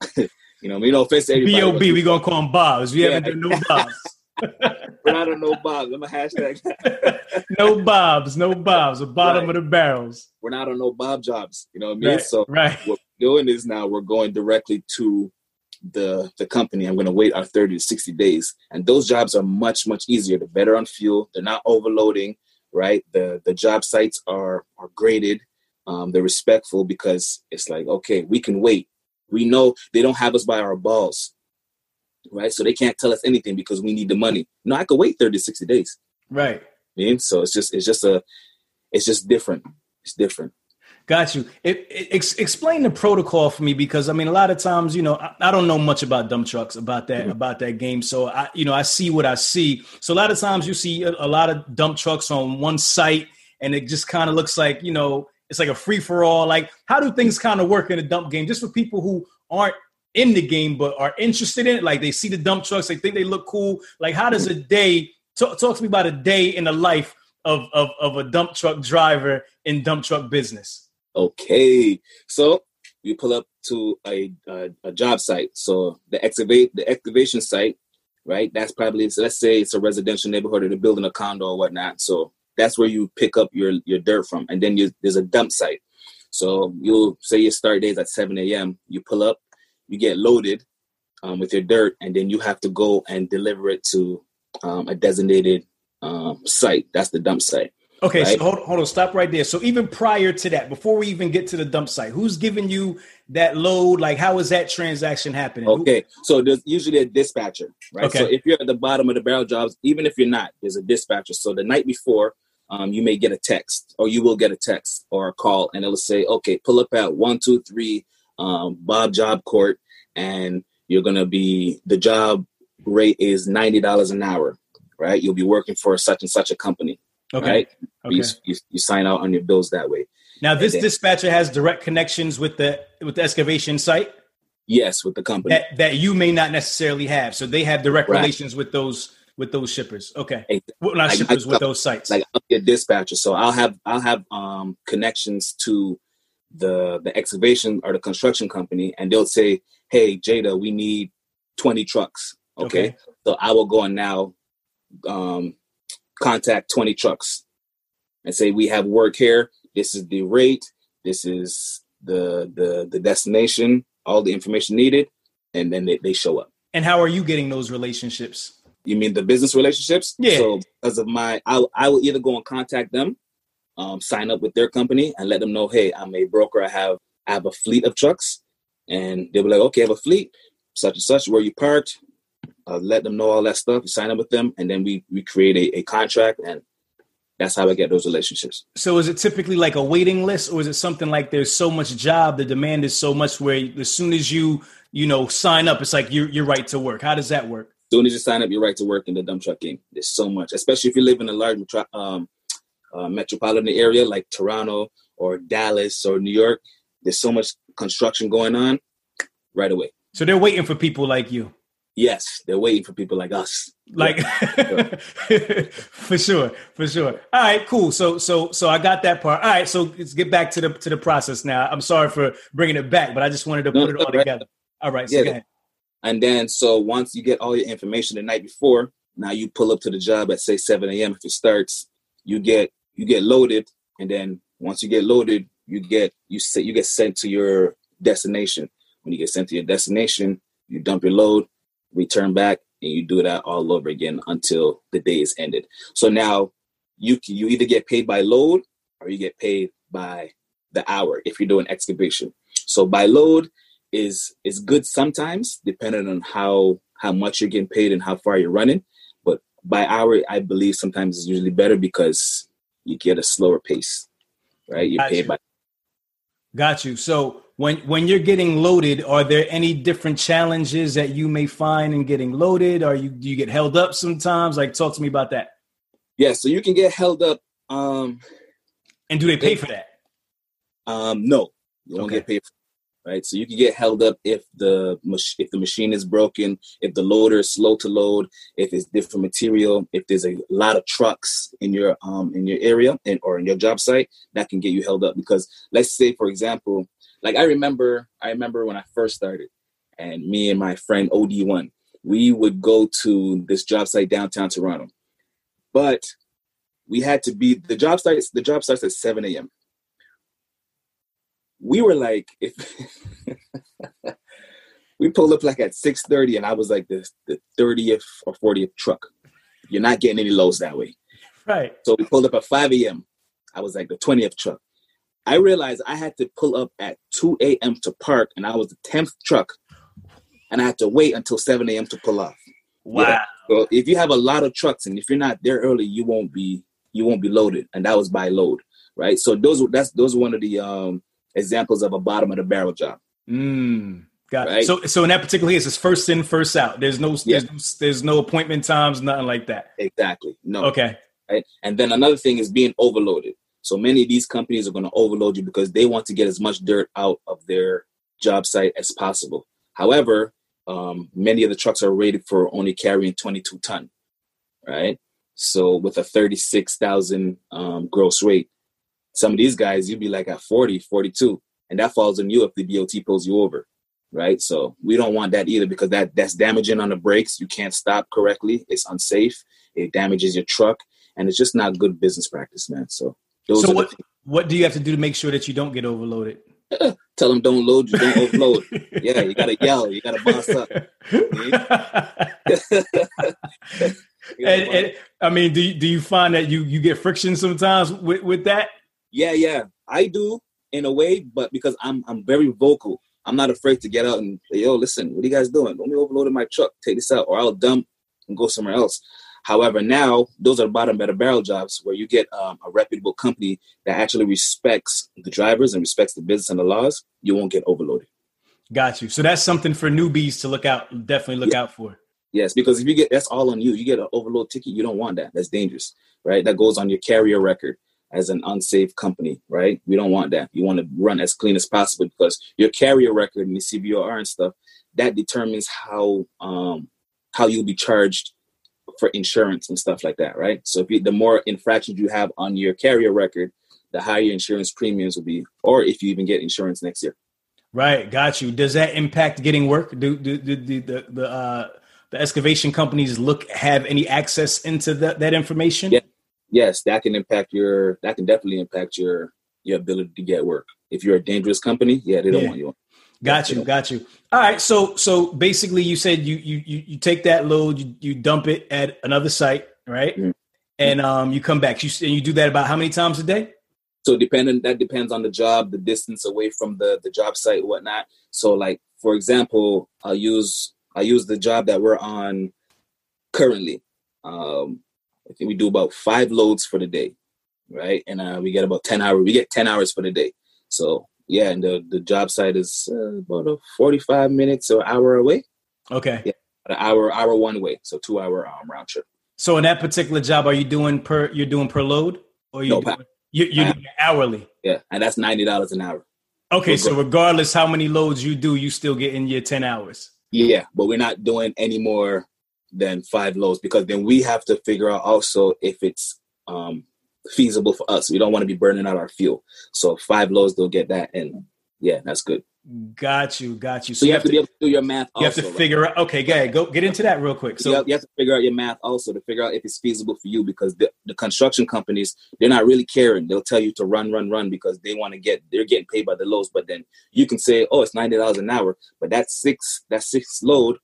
you know, we don't offense everybody. B.O.B. we going to call them Bobs. We yeah. haven't done no Bobs. We're not on no bobs. I'm a hashtag. no bobs, no bobs. The bottom right. of the barrels. We're not on no bob jobs. You know what I mean? Right. So right. what we're doing is now we're going directly to the the company. I'm going to wait our 30 to 60 days, and those jobs are much much easier. They're better on fuel. They're not overloading. Right. The the job sites are are graded. Um, they're respectful because it's like okay, we can wait. We know they don't have us by our balls right? So they can't tell us anything because we need the money. No, I could wait 30 60 days. Right. I mean, so it's just it's just a it's just different. It's different. Got you. It, it, ex, explain the protocol for me because I mean, a lot of times, you know, I, I don't know much about dump trucks about that mm-hmm. about that game. So I, you know, I see what I see. So a lot of times, you see a, a lot of dump trucks on one site, and it just kind of looks like you know, it's like a free for all. Like, how do things kind of work in a dump game? Just for people who aren't in the game but are interested in it. Like they see the dump trucks, they think they look cool. Like how does a day talk, talk to me about a day in the life of, of of a dump truck driver in dump truck business? Okay, so you pull up to a, a, a job site. So the excavate the excavation site, right? That's probably so let's say it's a residential neighborhood or they're building a condo or whatnot. So that's where you pick up your your dirt from, and then you, there's a dump site. So you'll say your start days at 7 a.m. You pull up, you get loaded um, with your dirt, and then you have to go and deliver it to um, a designated um, site. That's the dump site. Okay, right? so hold, hold on, stop right there. So even prior to that, before we even get to the dump site, who's giving you that load? Like, how is that transaction happening? Okay, so there's usually a dispatcher, right? Okay. So if you're at the bottom of the barrel jobs, even if you're not, there's a dispatcher. So the night before, um, you may get a text, or you will get a text or a call, and it'll say, "Okay, pull up at one two three um, Bob Job Court, and you're gonna be the job rate is ninety dollars an hour, right? You'll be working for such and such a company, okay. right? Okay. You, you, you sign out on your bills that way. Now, this then, dispatcher has direct connections with the with the excavation site. Yes, with the company that, that you may not necessarily have. So they have direct right. relations with those with those shippers. Okay, well, not like, shippers with those sites. Like a dispatcher. So I'll have I'll have um connections to the the excavation or the construction company and they'll say hey jada we need 20 trucks okay, okay. so i will go and now um, contact 20 trucks and say we have work here this is the rate this is the the the destination all the information needed and then they, they show up and how are you getting those relationships You mean the business relationships? Yeah. So because of my, I I will either go and contact them, um, sign up with their company, and let them know, hey, I'm a broker. I have I have a fleet of trucks, and they'll be like, okay, I have a fleet, such and such, where you parked. Uh, let them know all that stuff. You sign up with them, and then we we create a, a contract, and that's how I get those relationships. So is it typically like a waiting list, or is it something like there's so much job, the demand is so much where as soon as you you know sign up, it's like you're you're right to work. How does that work? As soon as you sign up, you're right to work in the dump truck game. There's so much, especially if you live in a large um, uh, metropolitan area like Toronto or Dallas or New York. There's so much construction going on right away. So they're waiting for people like you. Yes, they're waiting for people like us. Like for sure, for sure. All right, cool. So so so I got that part. All right, so let's get back to the to the process now. I'm sorry for bringing it back, but I just wanted to No, put it no, all right. together. All right, so Yeah. And then, so once you get all your information the night before, now you pull up to the job at say 7 a.m. If it starts, you get you get loaded, and then once you get loaded, you get you set you get sent to your destination. When you get sent to your destination, you dump your load, return back, and you do that all over again until the day is ended. So now you can- you either get paid by load or you get paid by the hour if you're doing excavation. So by load is is good sometimes, depending on how how much you're getting paid and how far you're running. But by hour, I believe sometimes is usually better because you get a slower pace, right? You're Gotcha. paid by Got you. So when when you're getting loaded, are there any different challenges that you may find in getting loaded? Are you do you get held up sometimes? Like talk to me about that. yeah. So you can get held up. Um, And do they pay for that? um, no, you Okay. get paid. For, right, so you can get held up if the if the machine is broken, if the loader is slow to load, if it's different material, if there's a lot of trucks in your um in your area and or in your job site, that can get you held up. Because let's say, for example, like I remember, I remember when I first started, and me and my friend OD1, we would go to this job site downtown Toronto, but we had to be the job starts the job starts at 7 a.m we were like if we pulled up like at 6.30 and i was like the, the 30th or 40th truck you're not getting any loads that way Right. so we pulled up at 5 a.m i was like the 20th truck i realized i had to pull up at 2 a.m to park and i was the 10th truck and i had to wait until 7 a.m to pull off Wow. Yeah. so if you have a lot of trucks and if you're not there early you won't be you won't be loaded and that was by load right so those that's those are one of the um examples of a bottom of the barrel job Mm, got it. So so in that particular case, it's first in, first out. There's no Yeah. there's, no there's no appointment times, nothing like that. exactly no Okay. right and then another thing is being overloaded so many of these companies are going to overload you because they want to get as much dirt out of their job site as possible however um, many of the trucks are rated for only carrying 22 ton right so with a 36000 um, gross rate some of these guys you'd be like at 40 42 and that falls on you if the dot pulls you over right? So we don't want that either because that that's damaging on the brakes. You can't stop correctly. It's unsafe. It damages your truck and it's just not good business practice man. So So are the what what do you have to do to make sure that you don't get overloaded? tell them don't load you don't overload. Yeah you gotta yell you gotta boss up. And, and I mean, do you, do you find that you you get friction sometimes with with that? Yeah, yeah, I do in a way, but because I'm I'm very vocal, I'm not afraid to get out and say, yo, listen, what are you guys doing? Let me overload my truck. Take this out, or I'll dump and go somewhere else. However, now those are bottom better barrel jobs where you get um, a reputable company that actually respects the drivers and respects the business and the laws. You won't get overloaded. Got you. So that's something for newbies to look out. Definitely look Yeah. out for. Yes, because if you get that's all on you. You get an overload ticket, you don't want that. That's dangerous, right? That goes on your carrier record as an unsafe company, right? We don't want that. You want to run as clean as possible because your carrier record and your CVOR and stuff that determines how um how you'll be charged for insurance and stuff like that, right? So if you, the more infractions you have on your carrier record, the higher your insurance premiums will be, or if you even get insurance next year. Right. Got you. Does that impact getting work? Do do, do, do the the uh, the excavation companies look have any access into that that information? Yeah. Yes, that can impact your that can definitely impact your your ability to get work. If you're a dangerous company, yeah, they don't Yeah. want you. Got you, got you. All right, so so basically, you said you you you, you take that load, you, you dump it at another site, right? Mm-hmm. And um, you come back. You and you do that about how many times a day? So depending that depends on the job, the distance away from the the job site, whatnot. So like for example, I use I use the job that we're on currently. Um, I think we do about five loads for the day, right? And uh, we get about ten hours. We get ten hours for the day. So yeah, and the the job site is uh, about a forty five minutes or hour away. Okay. Yeah, an hour hour one way, so two hour um, round trip. So in that particular job, are you doing per you're doing per load or you no, doing, you, you're doing hourly? Yeah, and that's ninety dollars an hour. Okay, so regardless how many loads you do, you still get in your ten hours. Yeah, but we're not doing any more than five loads because then we have to figure out also if it's um, feasible for us. We don't want to be burning out our fuel. So five loads, they'll get that, and yeah, that's good. Got you, got you. So, so you, have, have to, be able to do your math. You also, have to figure right? out. Okay, go go get into that real quick. So you have, you have, to figure out your math also to figure out if it's feasible for you because the, the construction companies they're not really caring. They'll tell you to run, run, run because they want to get they're getting paid by the loads. But then you can say, oh, it's ninety dollars an hour, but that six that six load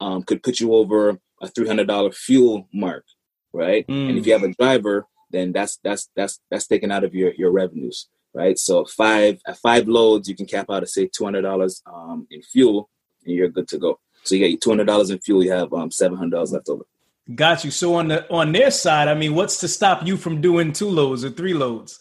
um, could put you over a three hundred dollar fuel mark, right? Mm. And if you have a driver, then that's that's that's that's taken out of your your revenues right? So five at five loads, you can cap out at say two hundred dollars um, in fuel, and you're good to go. So you get two hundred dollars in fuel, you have um, seven hundred dollars left over. Got you. So on the on their side, I mean, what's to stop you from doing two loads or three loads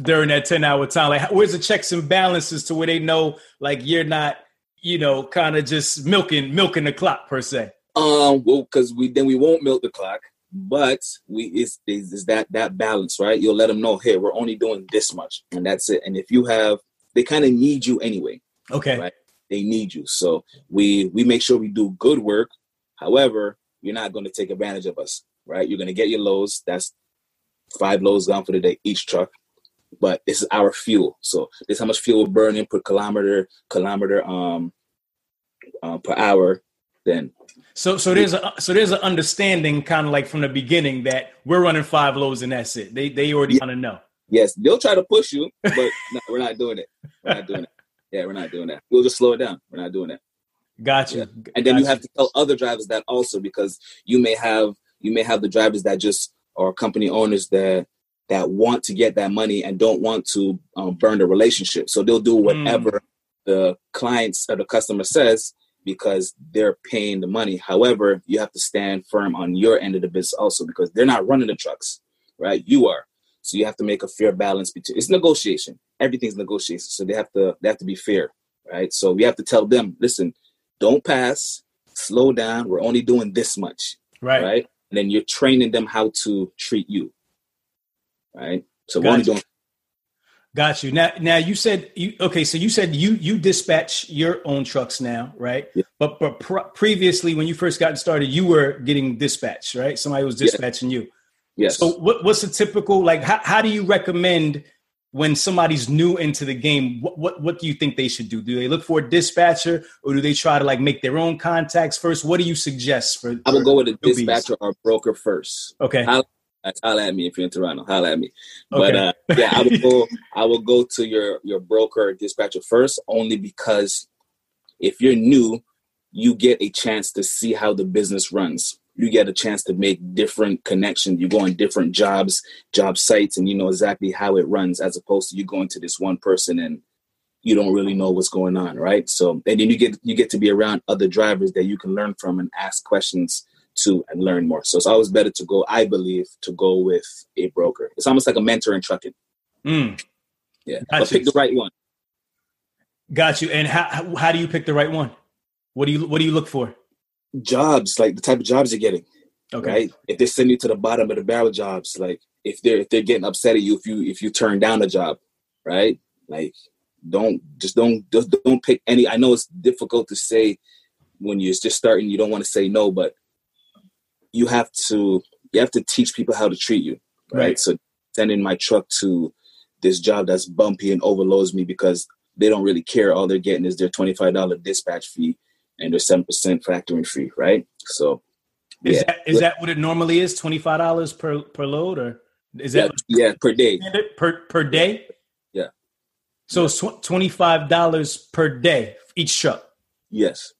during that ten hour time? Like, where's the checks and balances to where they know like you're not, you know, kind of just milking milking the clock per se? Um, well, because we then we won't milk the clock but we it's, it's that that balance right? You'll let them know hey we're only doing this much and that's it. And if you have they kind of need you anyway okay. right? They need you. So we we make sure we do good work. However you're not going to take advantage of us right? You're going to get your loads that's five loads gone for the day each truck but this is our fuel. So this is how much fuel we're burning per kilometer kilometer um uh, per hour then so so there's a so there's an understanding kind of like from the beginning that we're running five loads and that's it. They they already yeah. kind of know. Yes, they'll try to push you, but no, we're not doing it. We're not doing it. Yeah, we're not doing that. We'll just slow it down. We're not doing it. Gotcha. Yeah. And then Got you have to tell other drivers that also because you may have you may have the drivers that just are company owners that that want to get that money and don't want to um, burn the relationship. So they'll do whatever mm. the clients or the customer says because they're paying the money. However, you have to stand firm on your end of the business also because they're not running the trucks, right? You are. So you have to make a fair balance between it's negotiation. Everything's negotiation. So they have to they have to be fair, right? So we have to tell them, listen, don't pass, slow down. We're only doing this much. Right. Right. And then you're training them how to treat you. Right. So we're only doing Got you. Now, now you said you okay. So you said you you dispatch your own trucks now, right? Yeah. But but pr- previously, when you first got started, you were getting dispatched, right? Somebody was dispatching you. Yes. So what, what's a typical like? How, how do you recommend when somebody's new into the game? What, what what do you think they should do? Do they look for a dispatcher, or do they try to like make their own contacts first? What do you suggest for? I would go with a dispatcher or broker first. Okay. How, holla at me if you're in Toronto. Holla at me. Okay. But uh, yeah, I would go. I will go to your your broker dispatcher first, only because if you're new, you get a chance to see how the business runs. You get a chance to make different connections. You go on different jobs, job sites, and you know exactly how it runs, as opposed to you going to this one person and you don't really know what's going on, right? So, and then you get you get to be around other drivers that you can learn from and ask questions to and learn more. So it's always better to go, I believe, to go with a broker. It's almost like a mentor in trucking. Mm. Yeah. Got but pick the right one. Got you. And how how do you pick the right one? What do you what do you look for? Jobs, like the type of jobs you're getting. Okay. Right? If they send you to the bottom of the barrel jobs, like if they're if they're getting upset at you if you if you turn down a job, right? Like don't just don't just don't pick any I know it's difficult to say when you're just starting, you don't want to say no, but you have to you have to teach people how to treat you, right? right? So sending my truck to this job that's bumpy and overloads me because they don't really care. All they're getting is their twenty five dollar dispatch fee and their seven percent factoring fee, right? So is yeah. that is that what it normally is? Twenty five dollars per per load, or is that yeah, yeah per day per per day? Yeah. So it's twenty five dollars per day each truck. Yes.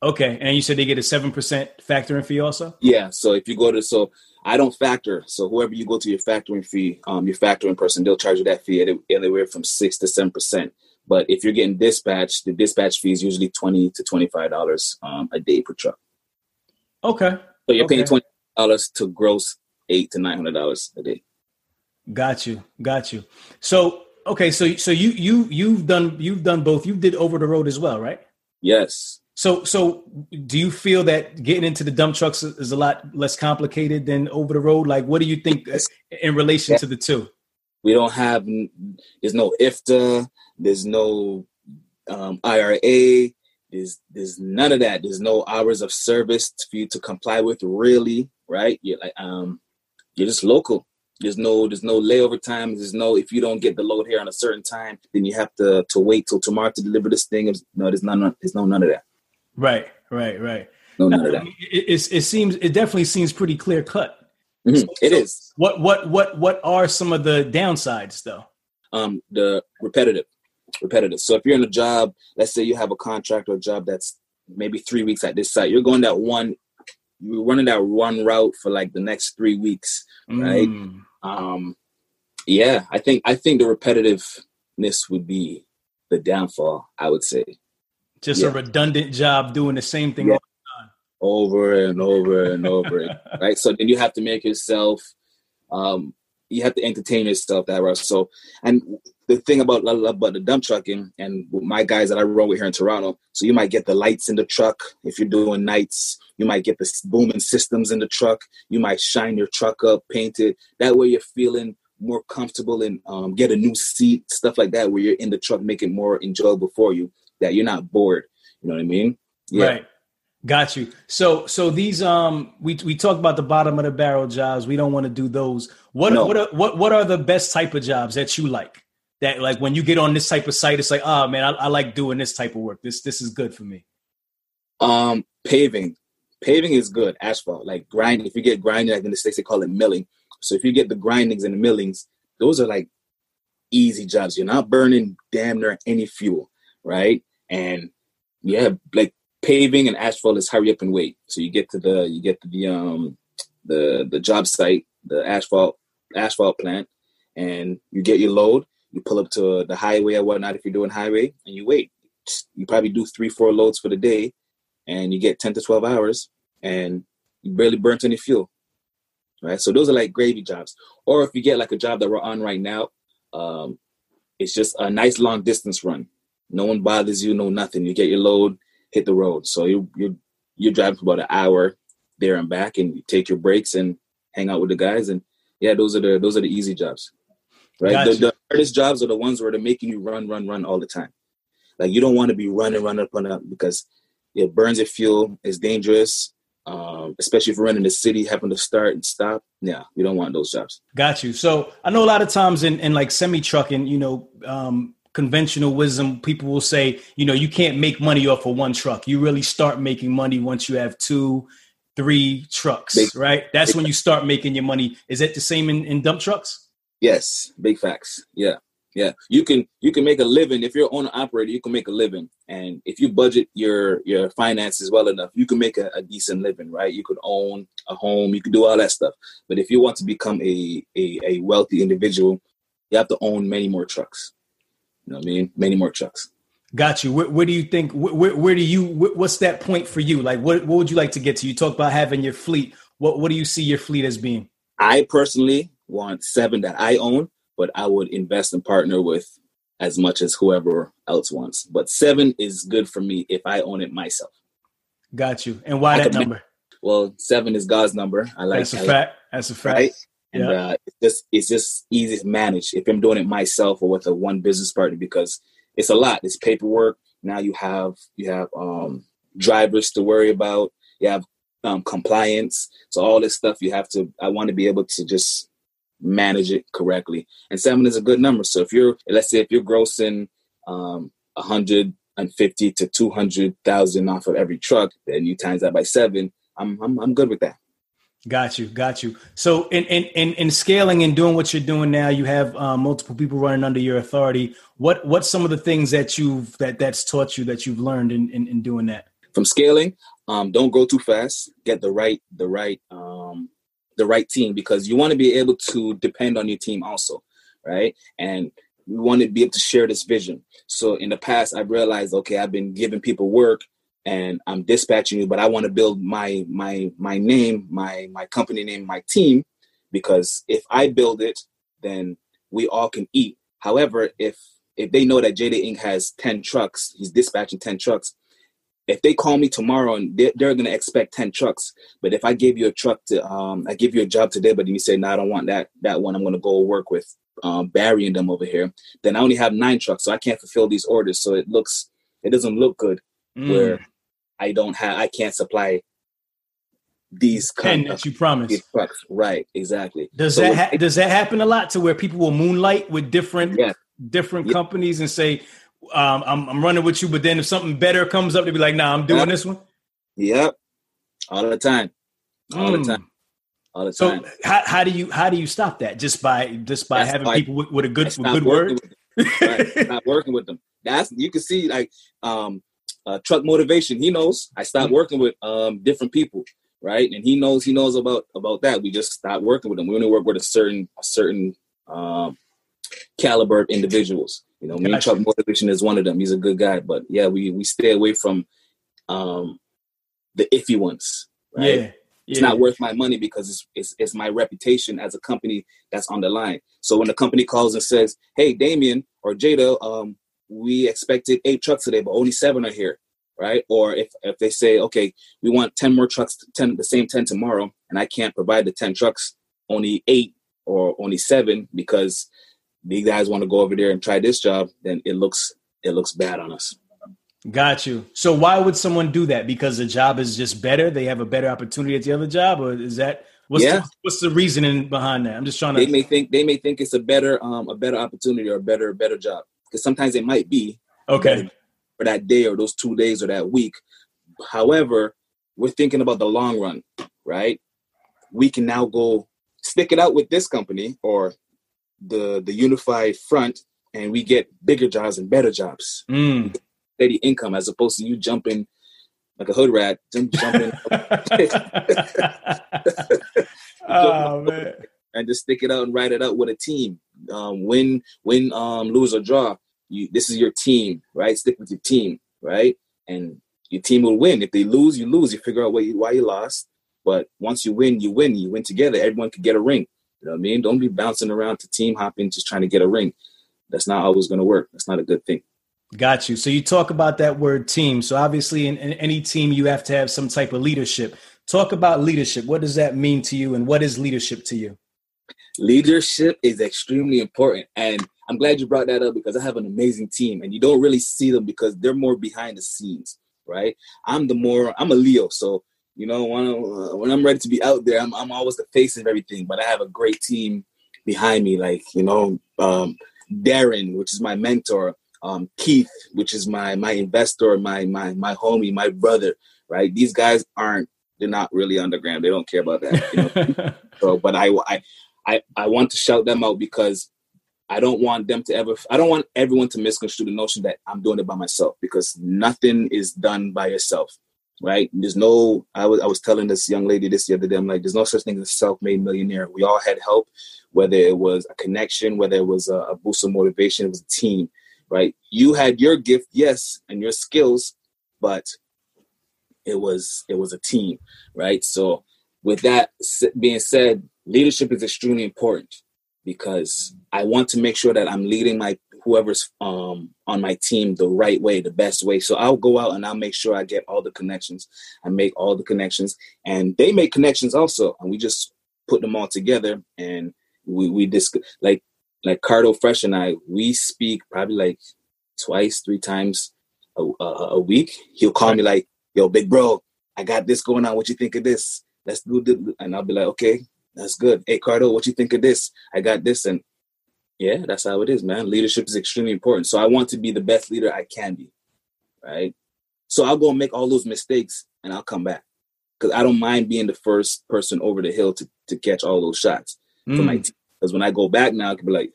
Okay, and you said they get a seven percent factoring fee also. Yeah. So if you go to so I don't factor. So whoever you go to your factoring fee, um, your factoring person, they'll charge you that fee at anywhere from six to seven percent. But if you're getting dispatched, the dispatch fee is usually twenty to twenty five dollars um, a day per truck. Okay. So you're okay. paying twenty dollars to gross eight to nine hundred dollars a day. Got you. Got you. So okay, so so you you you've done you've done both. You did over the road as well, right? Yes. So so do you feel that getting into the dump trucks is a lot less complicated than over the road? Like what do you think in relation to the two? We don't have there's no IFTA, there's no um, IRA, there's there's none of that. There's no hours of service for you to comply with really, right? You're like um you're just local. There's no there's no layover time. There's no if you don't get the load here on a certain time, then you have to to wait till tomorrow to deliver this thing. No, there's none. There's no none of that. Right, right, right. No, none of that. It, it, it seems it definitely seems pretty clear cut. Mm-hmm. So, it so is. What what what what are some of the downsides though? Um, the repetitive, repetitive. So if you're in a job, let's say you have a contract or a job that's maybe three weeks at this site, you're going that one, you're running that one route for like the next three weeks, right? Mm. Um, yeah, I think I think the repetitiveness would be the downfall. I would say just yeah. a redundant job doing the same thing yeah. over and over and over, right? So then you have to make yourself, um, you have to entertain yourself that way. So, and the thing about about the dump trucking and my guys that I run with here in Toronto, so you might get the lights in the truck if you're doing nights. You might get the booming systems in the truck. You might shine your truck up, paint it. That way you're feeling more comfortable and um, get a new seat, stuff like that, where you're in the truck, make it more enjoyable for you. That you're not bored. You know what I mean? Yeah. Right. Got you. So so these um we we talked about the bottom of the barrel jobs. We don't want to do those. What no. what are, what what are the best type of jobs that you like? that like when you get on this type of site, it's like, oh man, I, I like doing this type of work. This this is good for me. Um, paving, paving is good. Asphalt, like grinding. If you get grinding, like in the states they call it milling. So if you get the grindings and the millings, those are like easy jobs. You're not burning damn near any fuel, right? And yeah, like paving and asphalt is hurry up and wait. So you get to the you get to the um the the job site, the asphalt asphalt plant, and you get your load you pull up to the highway or whatnot if you're doing highway and you wait. You probably do three, four loads for the day and you get 10 to 12 hours and you barely burnt any fuel. Right. So those are like gravy jobs. Or if you get like a job that we're on right now, um, it's just a nice long distance run. No one bothers you, no nothing. You get your load, hit the road. So you you you're driving for about an hour there and back and you take your breaks and hang out with the guys and yeah, those are the those are the easy jobs right? Gotcha. The, the, hardest jobs are the ones where they're making you run, run, run all the time. Like you don't want to be running, running up and up because it burns your fuel. It's dangerous, um, especially if you're running the city, having to start and stop. Yeah, you don't want those jobs. Got you. So I know a lot of times in, in like semi trucking, you know, um, conventional wisdom, people will say, you know, you can't make money off of one truck. You really start making money once you have two, three trucks, big, right? That's when you start making your money. Is it the same in, in dump trucks? Yes, big facts. Yeah. Yeah. You can you can make a living if you're owner operator, you can make a living. And if you budget your your finances well enough, you can make a, a decent living, right? You could own a home, you could do all that stuff. But if you want to become a, a, a wealthy individual, you have to own many more trucks. You know what I mean? Many more trucks. Got you. Where, where do you think? Where, where, do you? What's that point for you? Like, what what would you like to get to? You talk about having your fleet. What what do you see your fleet as being? I personally want seven that I own, but I would invest and partner with as much as whoever else wants. But seven is good for me if I own it myself. Got you. And why I that number? well, seven is God's number. I like that's a fact. That's a fact. Right? And yeah. uh, it's just it's just easy to manage if I'm doing it myself or with a one business partner because it's a lot. It's paperwork. Now you have you have um, drivers to worry about. You have um, compliance. So all this stuff you have to. I want to be able to just manage it correctly. And seven is a good number. So if you're, let's say, if you're grossing um, 150 to 200,000 off of every truck, then you times that by seven. I'm, I'm, I'm good with that. Got you, got you. So in in in, in scaling and doing what you're doing now, you have uh, multiple people running under your authority. What what's some of the things that you've that that's taught you that you've learned in in, in doing that? From scaling, um, don't go too fast. Get the right the right um, the right team because you want to be able to depend on your team also, right? And we want to be able to share this vision. So in the past, I've realized, okay, I've been giving people work and I'm dispatching you, but I want to build my my my name, my my company name, my team, because if I build it, then we all can eat. However, if if they know that JD Inc. has 10 trucks, he's dispatching 10 trucks. If they call me tomorrow and they're, they're going to expect 10 trucks, but if I give you a truck to, um, I give you a job today, but then you say, no, I don't want that, that one, I'm going to go work with um, Barry and them over here, then I only have nine trucks, so I can't fulfill these orders. So it looks, it doesn't look good mm. where I don't have, I can't supply these ten that you promised. Right, exactly. Does so that ha- does that happen a lot to where people will moonlight with different yeah. different yeah. companies and say, um, I'm, I'm running with you, but then if something better comes up, they'll be like, Nah, I'm doing this one. Yep, all the time, all mm. the time. All the time. So how, how do you how do you stop that? Just by just by That's having people with, with, a good with good word. right. Not working with them. That's you can see like um uh, truck motivation. He knows I stopped mm-hmm. working with um, different people, right? And he knows he knows about about that. We just stopped working with them. We only work with a certain a certain um, caliber of individuals. You know, me and Truck Motivation is one of them. He's a good guy, but yeah, we we stay away from um, the iffy ones. Right? Yeah. It's not worth my money because it's, it's, it's my reputation as a company that's on the line. So when the company calls and says, "Hey, Damien or Jada, um, we expected eight trucks today, but only seven are here, right? Or if, if they say, okay, we want 10 more trucks, 10, the same 10 tomorrow, and I can't provide the 10 trucks, only eight or only seven because these guys want to go over there and try this job, then it looks, it looks bad on us. Got you. So why would someone do that? Because the job is just better. They have a better opportunity at the other job, or is that what's yeah. the, what's the reasoning behind that? I'm just trying to. They may think they may think it's a better um a better opportunity or a better better job because sometimes it might be okay for that day or those two days or that week. However, we're thinking about the long run, right? We can now go stick it out with this company or the the unified front, and we get bigger jobs and better jobs, mm. steady income as opposed to you jumping like a hood rat, jumping. oh man! And just stick it out and ride it out with a team um, win, win, um, lose or draw. You, this is your team, right? Stick with your team, right? And your team will win. If they lose, you lose. You figure out why you, why you lost. But once you win, you win. You win together. Everyone can get a ring. You know what I mean? Don't be bouncing around to team hopping, just trying to get a ring. That's not always going to work. That's not a good thing. Got you. So you talk about that word team. So obviously, in, in, any team, you have to have some type of leadership. Talk about leadership. What does that mean to you, and what is leadership to you? Leadership is extremely important. And I'm glad you brought that up because I have an amazing team and you don't really see them because they're more behind the scenes, right? I'm the more, I'm a Leo. So, you know, when, uh, when I'm ready to be out there, I'm, I'm always the face of everything, but I have a great team behind me, like, you know, um, Darren, which is my mentor, um, Keith, which is my, my investor, my, my, my homie, my brother, right? These guys aren't, they're not really underground. They don't care about that. You know? so, but I, I, I, I want to shout them out because I don't want them to ever, I don't want everyone to misconstrue the notion that I'm doing it by myself because nothing is done by yourself, right? There's no, I was, I was telling this young lady this the other day, I'm like, there's no such thing as a self made millionaire. We all had help, whether it was a connection, whether it was a, a boost of motivation, it was a team, right? You had your gift, yes, and your skills, but it was, it was a team, right? So with that being said, leadership is extremely important because I want to make sure that I'm leading my whoever's um, on my team the right way, the best way. So I'll go out and I'll make sure I get all the connections. I make all the connections, and they make connections also, and we just put them all together and we we disc like like Cardo Fresh and I we speak probably like twice, three times a, a, a week. He'll call me like, "Yo, big bro, I got this going on. What you think of this? Let's do this." And I'll be like, "Okay, that's good. Hey, Cardo, what you think of this? I got this. And yeah, that's how it is, man. Leadership is extremely important. So I want to be the best leader I can be. Right. So I'll go and make all those mistakes and I'll come back. because I don't mind being the first person over the hill to, to catch all those shots mm. for my mm. team. Because when I go back now, I can be like,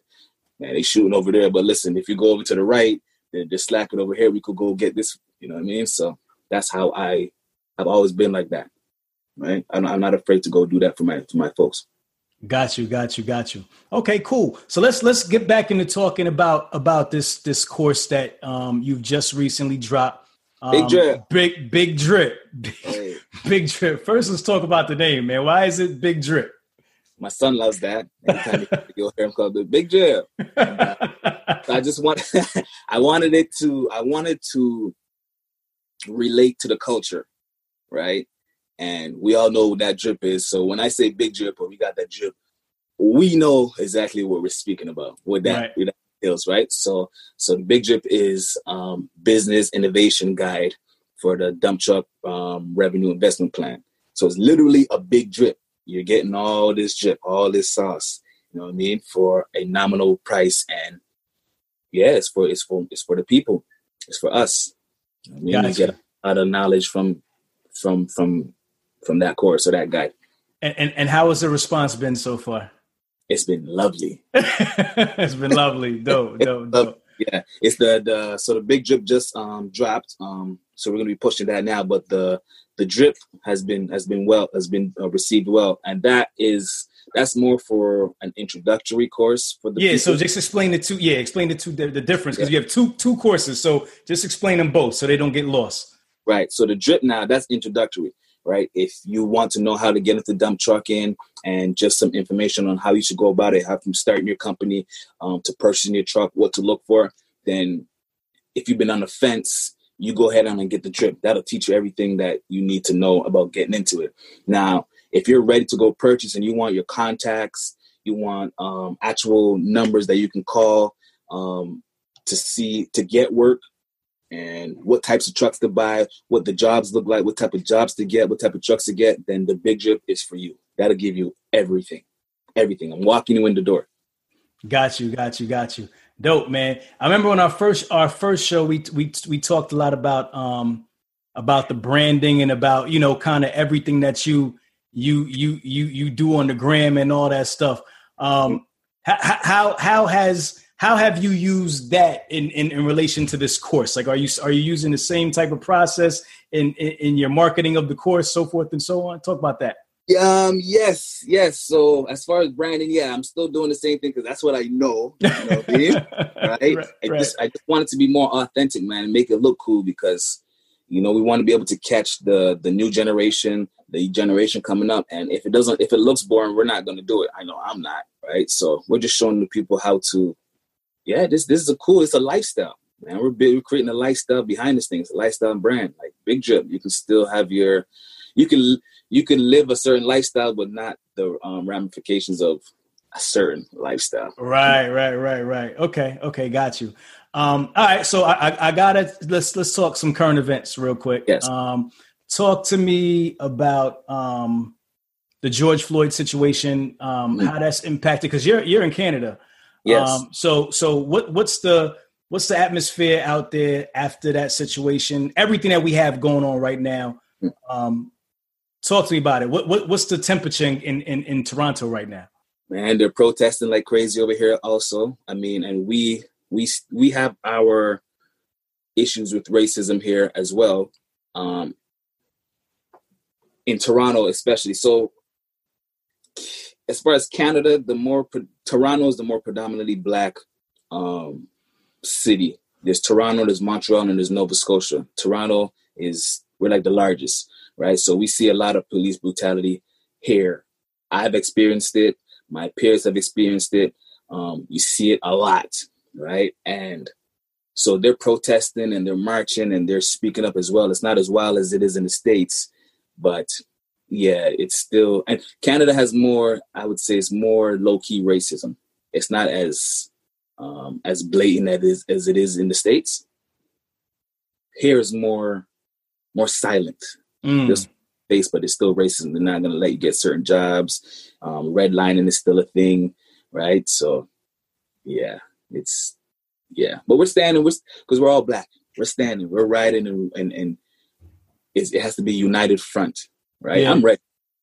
man, they shooting over there. But listen, if you go over to the right, they're, they're slacking over here. We could go get this. You know what I mean? So that's how I I've always been like that. Right? I'm, I'm not afraid to go do that for my for my folks. Got you, got you, got you. Okay, cool. So let's let's get back into talking about about this this course that um you've just recently dropped. Um, big drip. Big big drip. Big, hey. big drip. First, let's talk about the name, man. Why is it Big Drip? My son loves that. Anytime you'll hear him call it Big Drip. And, uh, I just want I wanted it to I wanted to relate to the culture, right? And we all know what that drip is. So when I say big drip or we got that drip, we know exactly what we're speaking about. What that, right. that is, right? So so the big drip is um, business innovation guide for the dump truck um, revenue investment plan. So it's literally a big drip. You're getting all this drip, all this sauce. You know what I mean? For a nominal price, and yeah, it's for it's for it's for the people. It's for us. I mean, gotcha. get a lot of knowledge from from from from that course or that guy. And, and, and how has the response been so far? It's been lovely. it's been lovely. dope, dope, dope. Yeah, it's the the so the big drip just um dropped. Um, so we're gonna be pushing that now. But the the drip has been has been well has been uh, received well, and that is that's more for an introductory course for the yeah. People. So just explain the two. Yeah, explain the two the, the difference because yeah. you have two two courses. So just explain them both so they don't get lost. Right. So the drip now that's introductory right? If you want to know how to get the dump trucking and just some information on how you should go about it, how from starting your company um, to purchasing your truck, what to look for, then if you've been on the fence, you go ahead and get the drip. That'll teach you everything that you need to know about getting into it. Now, if you're ready to go purchase and you want your contacts, you want um, actual numbers that you can call um, to see to get work and what types of trucks to buy, what the jobs look like, what type of jobs to get, what type of trucks to get, then the big drip is for you. That'll give you everything. Everything. I'm walking you in the door. Got you, got you, got you. Dope, man. I remember when our first our first show we we we talked a lot about um about the branding and about, you know, kind of everything that you you you you you do on the gram and all that stuff. Um how how how has how have you used that in, in, in relation to this course? Like are you are you using the same type of process in, in, in your marketing of the course so forth and so on? Talk about that. Um yes yes. So as far as branding yeah i'm still doing the same thing because that's what i know, you know I mean? right, right, I, right. Just, I just want it to be more authentic man and make it look cool because you know we want to be able to catch the the new generation the generation coming up and if it doesn't if it looks boring we're not going to do it. I know i'm not right? So we're just showing the people how to yeah, this this is a cool. It's a lifestyle, man. We're big, we're creating a lifestyle behind this thing. It's a lifestyle brand, like Big Drip. You can still have your, you can you can live a certain lifestyle, but not the um, ramifications of a certain lifestyle. Right, right, right, right. Okay, okay, got you. Um, all right, so I, I, I gotta let's let's talk some current events real quick. Yes. Um, talk to me about um the George Floyd situation, um, mm-hmm. how that's impacted because you're you're in Canada. Yes. Um, so so what what's the what's the atmosphere out there after that situation? Everything that we have going on right now. Um, talk to me about it. What, what what's the temperature in, in in Toronto right now? Man, they're protesting like crazy over here. Also, I mean, and we we we have our issues with racism here as well. Um, in Toronto, especially. So as far as Canada, the more Toronto is the more predominantly black um, city. There's Toronto, there's Montreal, and there's Nova Scotia. Toronto is we're like the largest, right? So we see a lot of police brutality here. I've experienced it. My peers have experienced it. Um, you see it a lot, right? And so they're protesting and they're marching and they're speaking up as well. It's not as wild as it is in the states, but yeah, it's still and Canada has more. I would say it's more low key racism. It's not as um, as blatant as it is, as it is in the states. Here is more more silent. Mm. Just face, but it's still racism. They're not going to let you get certain jobs. Um, redlining is still a thing, right? So, yeah, it's yeah. But we're standing. We're because we're all black. We're standing. We're riding, and and, and it has to be united front right? Yeah. I'm ready.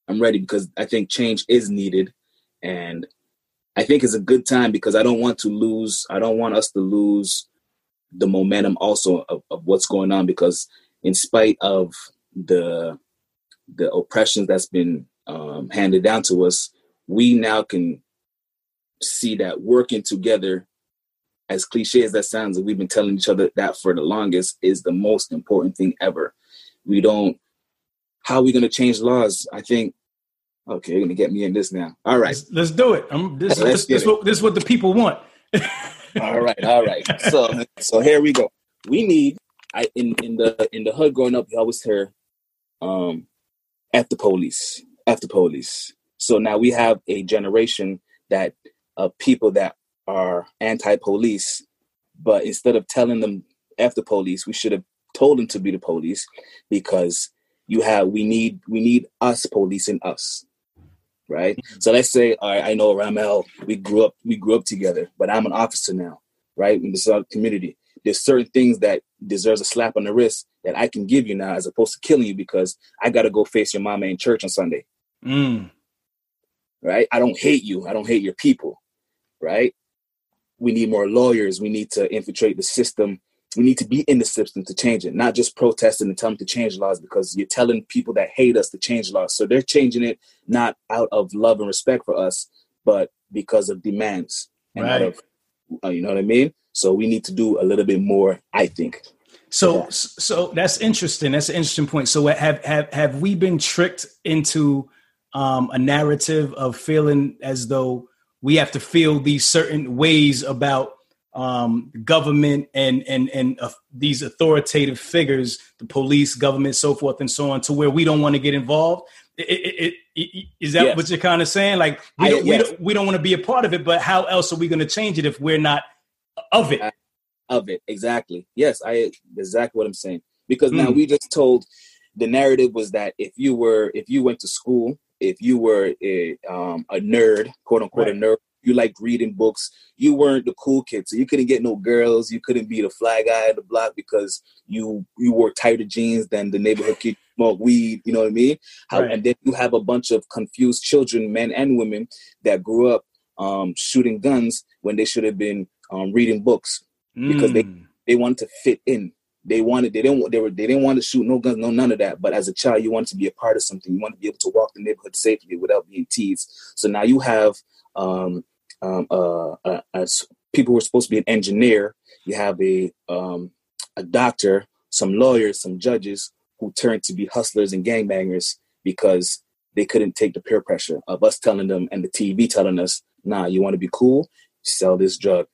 I'm ready because I think change is needed, and I think it's a good time because I don't want to lose. I don't want us to lose the momentum also of, of what's going on because in spite of the the oppression that's been um, handed down to us, we now can see that working together, as cliche as that sounds, and we've been telling each other that for the longest, is the most important thing ever. We don't. How are we going to change laws? I think. Okay, you're going to get me in this now. All right, let's, let's do it. I'm, this, this, this, what, this is what the people want. all right, all right. So, so here we go. We need. I in in the in the hood growing up, you always hear, um, "F the police, F the police." So now we have a generation that of people that are anti-police, but instead of telling them F the police, we should have told them to be the police because you have we need we need us policing us right so let's say all right, i know ramel we grew up we grew up together but i'm an officer now right in this community there's certain things that deserves a slap on the wrist that i can give you now as opposed to killing you because i got to go face your mama in church on sunday mm. right i don't hate you i don't hate your people right? We need more lawyers. We need to infiltrate the system. We need to be in the system to change it, not just protesting and telling them to change laws because you're telling people that hate us to change laws. So they're changing it not out of love and respect for us, but because of demands and right. out of, uh, you know what I mean? So we need to do a little bit more, I think. So, so that's interesting. That's an interesting point. So, have have have we been tricked into um, a narrative of feeling as though we have to feel these certain ways about um, government and and and uh, these authoritative figures, the police, government, so forth and so on, to where we don't want to get involved. It, it, it, is that yes. what you're kind of saying? Like we don't, yes. we don't, we don't want to be a part of it, but how else are we going to change it if we're not of it? Of it, exactly. Yes, I exactly what I'm saying. Because mm. now we just told the narrative was that if you were if you went to school if you were a, um, a nerd, quote unquote, right. a nerd, you liked reading books, you weren't the cool kid, so you couldn't get no girls. You couldn't be the fly guy at the block because you you wore tighter jeans than the neighborhood kid smoked weed. You know what I mean? How, right. And then you have a bunch of confused children, men and women, that grew up um, shooting guns when they should have been um, reading books because they mm. they wanted to fit in. They wanted they didn't they were they didn't want to shoot no guns no none of that. But as a child, you wanted to be a part of something. You want to be able to walk the neighborhood safely without being teased. So now you have um, um, uh, uh, as people were supposed to be an engineer. You have a um, a doctor, some lawyers, some judges who turned to be hustlers and gangbangers because they couldn't take the peer pressure of us telling them and the TV telling us, "Nah, you want to be cool? Sell this drug,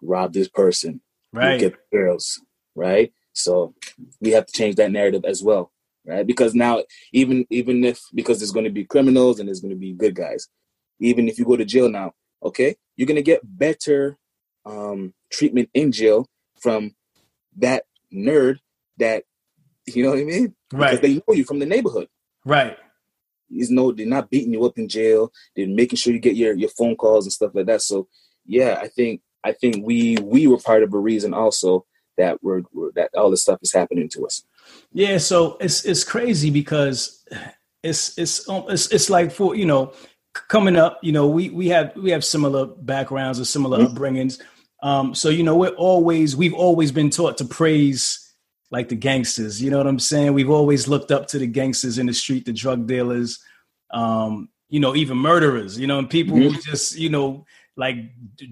rob this person, right? Get girls, right? So we have to change that narrative as well, right? Because now, even even if because there's going to be criminals and there's going to be good guys, even if you go to jail now, okay, you're going to get better um, treatment in jail from that nerd that you know what I mean, right? Because they know you from the neighborhood, right? Is no, they're not beating you up in jail. They're making sure you get your your phone calls and stuff like that. So yeah, I think I think we we were part of a reason also that we're, we're, that all this stuff is happening to us. Yeah, so it's it's crazy because it's it's um, it's it's like for you know coming up, you know, we we have we have similar backgrounds or similar mm-hmm. upbringings. Um, so you know, we're always we've always been taught to praise like the gangsters. You know what I'm saying? We've always looked up to the gangsters in the street, the drug dealers, um, you know, even murderers. You know, and people mm-hmm. who just you know like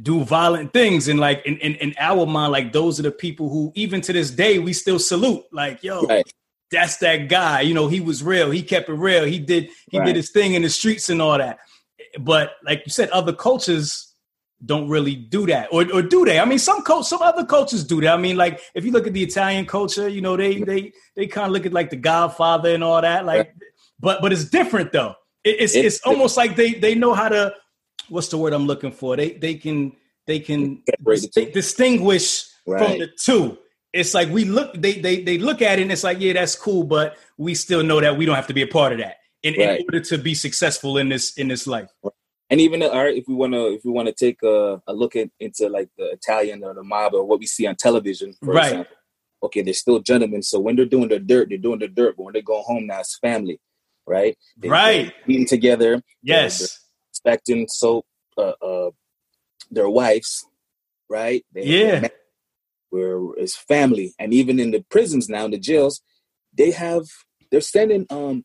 do violent things and like in, in, in our mind like those are the people who even to this day we still salute like yo right. that's that guy you know he was real he kept it real he did he right. did his thing in the streets and all that but like you said other cultures don't really do that or, or do they? I mean some cult, some other cultures do that. I mean like if you look at the italian culture you know they they they kind of look at like the godfather and all that like but but it's different though. It, it's, it's it's almost like they they know how to what's the word I'm looking for? They they can they can distinguish right. from the two. It's like we look they they they look at it and it's like yeah that's cool, but we still know that we don't have to be a part of that in, right. in order to be successful in this in this life. And even all right, if we want to if we want to take a, a look at, into like the Italian or the mob or what we see on television, for right. example. Okay, they're still gentlemen. So when they're doing the dirt, they're doing the dirt. But when they go home now, it's family. right? They, right. Eating together. Yes. Expecting so uh, uh, their wives, right? They, yeah. Where it's family, and even in the prisons now, in the jails, they have they're sending um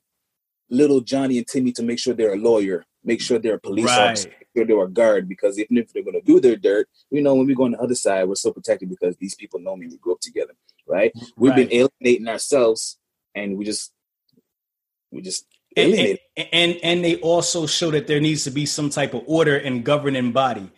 little Johnny and Timmy to make sure they're a lawyer, make sure they're a police right. officer, make sure they're a guard. Because even if they're going to do their dirt, we know when we go on the other side, we're so protected because these people know me. We grew up together, right? We've right. been alienating ourselves, and we just we just and, and, and they also show that there needs to be some type of order and governing body.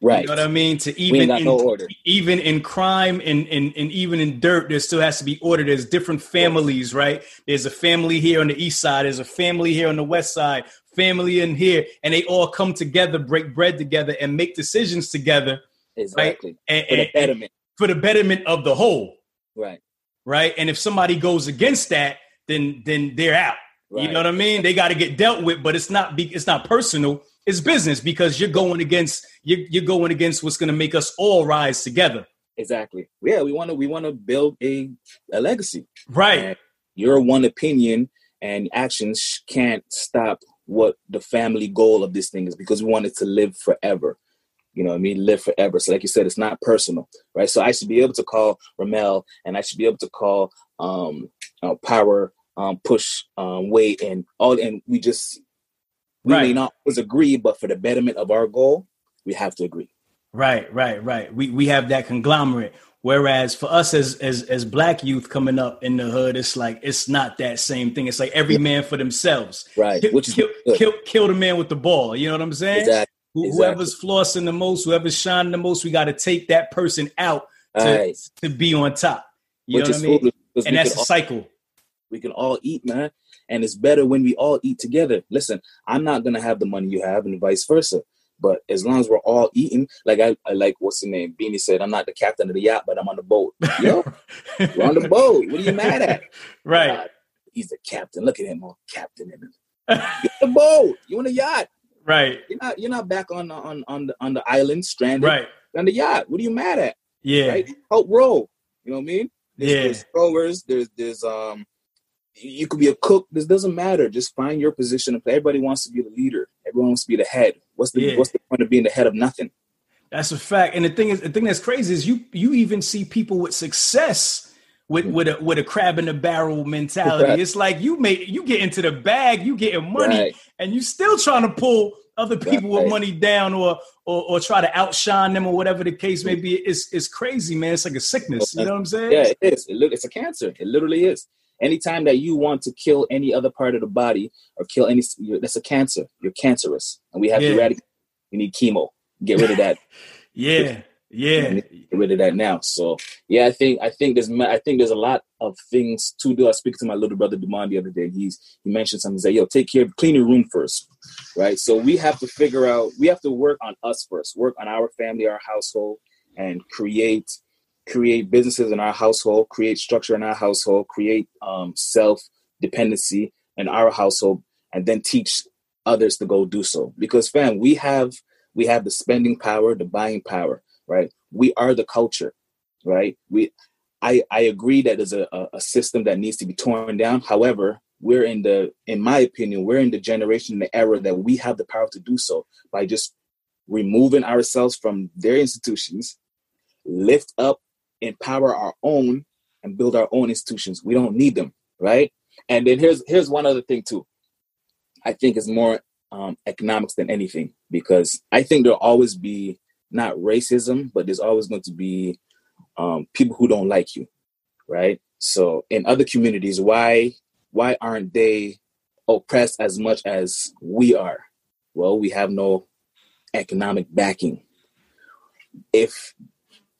Right. You know what I mean? To even in, no even in crime and, and and even in dirt, there still has to be order. There's different families, right? There's a family here on the east side, there's a family here on the west side, family in here, and they all come together, break bread together, and make decisions together. Exactly. Right? And, for the betterment. For the betterment of the whole. Right. Right. And if somebody goes against that, then then they're out. Right. You know what I mean? They got to get dealt with, but it's not be, it's not personal. It's business because you're going against you're, you're going against what's going to make us all rise together. Exactly. Yeah, we want to we want to build a a legacy. Right. And your one opinion and actions can't stop what the family goal of this thing is because we want it to live forever. You know I mean? Live forever. So like you said, it's not personal, right? So I should be able to call Ramel and I should be able to call um uh, Power um, push um, weight and all, and we just we right. may not always agree, but for the betterment of our goal, we have to agree. Right, right, right. We we have that conglomerate. Whereas for us as as as black youth coming up in the hood, it's like it's not that same thing. It's like every man for themselves. Right. Kill, Which is kill, kill, kill, the man with the ball. You know what I'm saying? Exactly. Whoever's exactly. flossing the most, whoever's shining the most, we got to take that person out to, right. to be on top. You Which know what I mean? And that's a cycle. We can all eat, man. And it's better when we all eat together. Listen, I'm not gonna have the money you have, and vice versa. But as long as we're all eating, like I, I like what's the name? Beanie said, I'm not the captain of the yacht, but I'm on the boat. Yo, we're on the boat. What are you mad at? Right. God, he's the captain. Look at him, all captain in it. the boat. You on the yacht. Right. You're not you're not back on on on the on the island stranded. Right. On the yacht. What are you mad at? Yeah. Right? Help row. You know what I mean? There's, yeah. There's rowers. There's there's um you could be a cook. This doesn't matter. Just find your position. Everybody wants to be the leader. Everyone wants to be the head. What's the yeah. what's the point of being the head of nothing? That's a fact. And the thing is, the thing that's crazy is you you even see people with success with mm-hmm. with a with a crab in the barrel mentality. Right. It's like you make you get into the bag, you getting money, right. and you still trying to pull other people right. with money down or, or or try to outshine them or whatever the case may be. It's it's crazy, man. It's like a sickness. You know what I'm saying? Yeah, it is. It, look, it's a cancer. It literally is. Anytime that you want to kill any other part of the body or kill any, that's a cancer. You're cancerous, and we have yeah. to eradicate. We need chemo. Get rid of that. yeah, yeah. Get rid of that now. So yeah, I think I think there's I think there's a lot of things to do. I speaking to my little brother Demond the other day. He's he mentioned something. He said, "Yo, take care, clean your room first, right?" So we have to figure out. We have to work on us first. Work on our family, our household, and create create businesses in our household, create structure in our household, create um, self dependency in our household, and then teach others to go do so. Because, fam, we have we have the spending power, the buying power, right? We are the culture, right? We, I, I agree that there's a, a system that needs to be torn down. However, we're in the, in my opinion, we're in the generation, the era that we have the power to do so by just removing ourselves from their institutions, lift up empower our own and build our own institutions. We don't need them, right? And then here's here's one other thing too. I think it's more um, economics than anything because I think there'll always be not racism, but there's always going to be um, people who don't like you, right? So in other communities, why why aren't they oppressed as much as we are? Well, we have no economic backing. If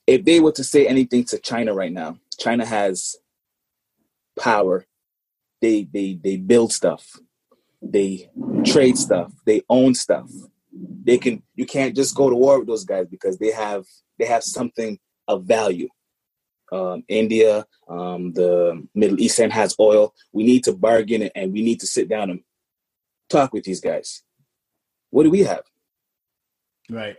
if they were to say anything to China right now, China has power. They they they build stuff. They trade stuff. They own stuff. They can you can't just go to war with those guys because they have they have something of value. Um, India, um, the Middle Eastern has oil. We need to bargain and we need to sit down and talk with these guys. What do we have? Right.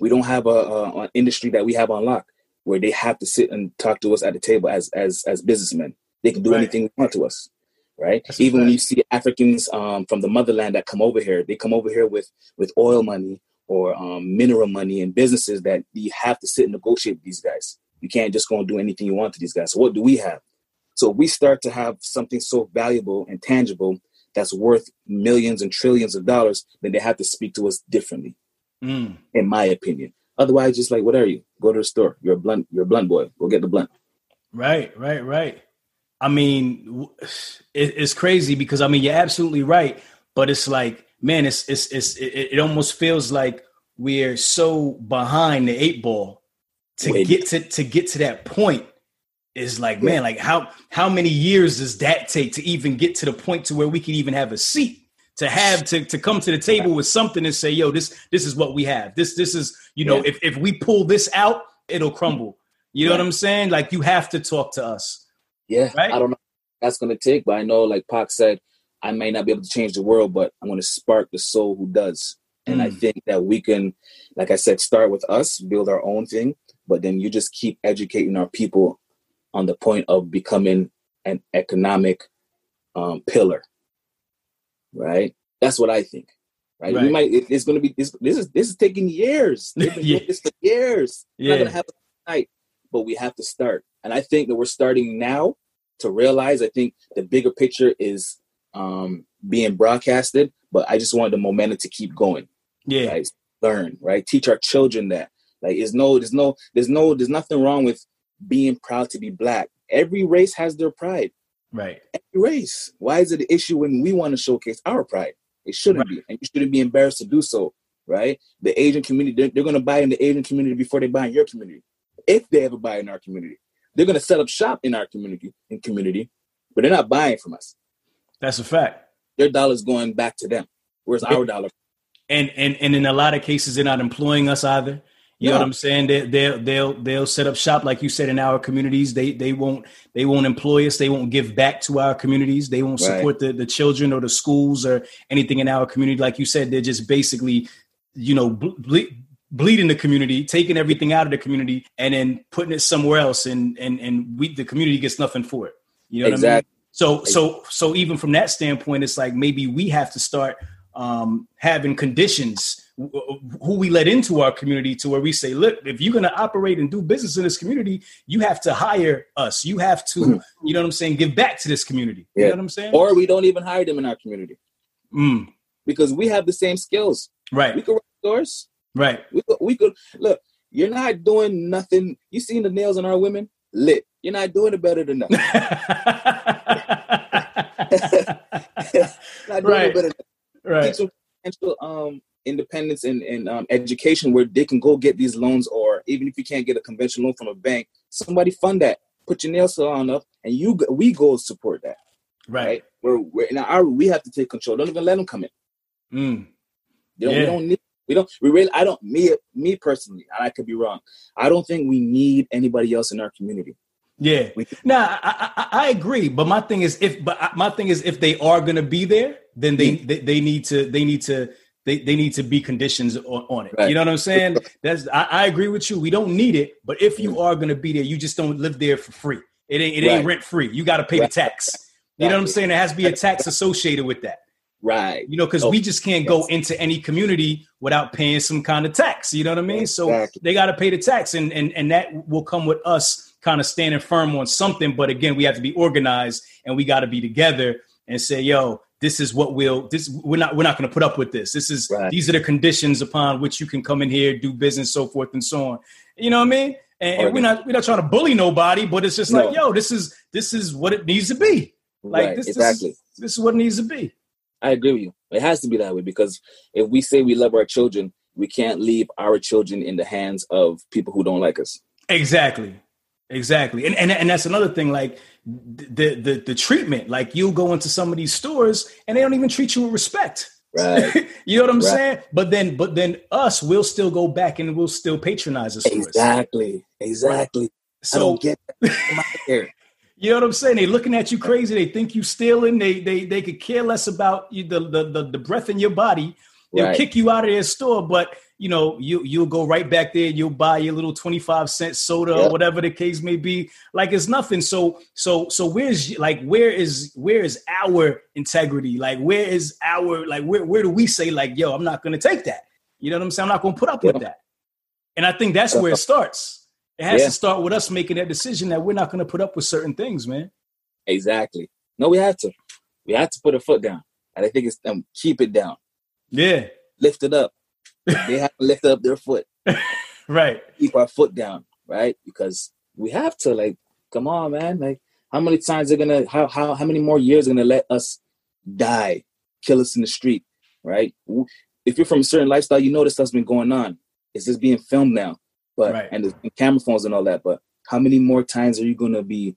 We don't have a, a, an industry that we have on lock where they have to sit and talk to us at the table as as as businessmen. They can do right. anything they want to us, right? That's Even when you see Africans um, from the motherland that come over here, they come over here with with oil money or um, mineral money and businesses that you have to sit and negotiate with these guys. You can't just go and do anything you want to these guys. So what do we have? So we start to have something so valuable and tangible that's worth millions and trillions of dollars, then they have to speak to us differently, Mm. in my opinion. Otherwise, just like, what are you? Go to the store. You're a blunt. You're a blunt boy. Go get the blunt. Right, right, right. I mean, it, it's crazy because I mean you're absolutely right, but it's like, man, it's it's it's it, it almost feels like we're so behind the eight ball to Wait. get to to get to that point. Is like, man, like how how many years does that take to even get to the point to where we can even have a seat? To have to to come to the table with something and say, yo, this this is what we have. This this is you know, Yeah. if if we pull this out, it'll crumble. You know what I'm saying? Like you have to talk to us. Yeah, Right? I don't know that's going to take, but I know, like Pac said, I may not be able to change the world, but I'm to spark the soul who does. And I Mm. think that we can, like I said, start with us, build our own thing, but then you just keep educating our people on the point of becoming an economic um, pillar, right? That's what I think. Right? We might. It, it's going to be. This, this is this is taking years. They've been Yeah. doing this for years. We're not Yeah. going to have a night, but we have to start. And I think that we're starting now to realize. I think the bigger picture is um, being broadcasted, but I just want the momentum to keep going. Yeah. Right? Learn, right? Teach our children that. Like, there's no, there's no, there's no, there's nothing wrong with being proud to be black. Every race has their pride. Right. Every race. Why is it an issue when we want to showcase our pride? It shouldn't be, and you shouldn't be embarrassed to do so. Right? The Asian community, they're, they're going to buy in the Asian community before they buy in your community, if they ever buy in our community. They're going to set up shop in our community, in community, but they're not buying from us. That's a fact. Their dollar's going back to them. Where's our dollar? And and and in a lot of cases they're not employing us either. You know what I'm saying? They they'll they'll they'll set up shop like you said in our communities. They they won't they won't employ us. They won't give back to our communities. They won't Right. support the, the children or the schools or anything in our community. Like you said, they're just basically, you know, ble- ble- bleeding the community, taking everything out of the community, and then putting it somewhere else. And and and we the community gets nothing for it. You know what I mean? Exactly. So so so even from that standpoint, it's like maybe we have to start um, having conditions who we let into our community to where we say, look, if you're going to operate and do business in this community, you have to hire us. You have to, you know what I'm saying, give back to this community. You know what I'm saying? Or we don't even hire them in our community Mm, because we have the same skills. Right. We could run stores. right. We could, we could look. You're not doing nothing. You seen the nails on our women? Lit. You're not doing it better than us. not doing Right. it better. Than right. Them um, independence and, and um, education where they can go get these loans, or even if you can't get a conventional loan from a bank, somebody fund that. Put your nail salon up, and you we go support that. Right. Right? We're, we're now our we have to take control. Don't even let them come in. Mm, don't, Yeah. We don't need. We don't. We really. I don't. Me. Me personally, and I could be wrong. I don't think we need anybody else in our community. yeah. We, Nah, I, I, I agree, but my thing is if but my thing is if they are going to be there, then they, they they need to they need to they, they need to be conditions on, on it. Right. You know what I'm saying? That's I, I agree with you. We don't need it, but if you mm-hmm. are going to be there, you just don't live there for free. It ain't it ain't rent free. You got to pay the Right. tax. You know what I'm saying? There has to be a tax associated with that. right. You know, because Oh, we just can't go into any community without paying some kind of tax. You know what I mean? So Exactly. they got to pay the tax, and and and that will come with us kind of standing firm on something. But again, we have to be organized, and we got to be together and say, "Yo, this is what we'll this we're not we're not going to put up with this. This is Right. these are the conditions upon which you can come in here, do business, so forth and so on. You know what I mean? And, and we're not we're not trying to bully nobody, but it's just like, yo, this is this is what it needs to be. Like right. this, exactly. this this is what it needs to be. I agree with you. It has to be that way because if we say we love our children, we can't leave our children in the hands of people who don't like us. Exactly. Exactly. And, and and that's another thing like the the the treatment like you'll go into some of these stores and they don't even treat you with respect. Right. you know what I'm Right. saying? But then but then us we'll still go back and we'll still patronize the stores. exactly. Exactly. I So get that. Come here. you know what I'm saying? They looking at you crazy. They think you stealing. They they they could care less about you, the, the the the breath in your body. they'll Right. kick you out of their store, but you know, you you'll go right back there, you'll buy your little 25 cent soda or whatever the case may be. Like it's nothing. So so so where's like where is where is our integrity? Like where is our like where where do we say like, yo, I'm not gonna take that? You know what I'm saying? I'm not gonna put up with Yeah. that. And I think that's where it starts. It has Yeah. to start with us making that decision that we're not gonna put up with certain things, man. Exactly. No, we have to. We have to put a foot down. And I think it's um, keep it down. Yeah, Lift it up. They have to lift up their foot. right. Keep our foot down, right? Because we have to. Like, come on, man. Like, how many times they're gonna? How how how many more years are gonna let us die, kill us in the street, right? If you're from a certain lifestyle, you know this stuff's been going on. It's just being filmed now, but Right. and the camera phones and all that. But how many more times are you gonna be?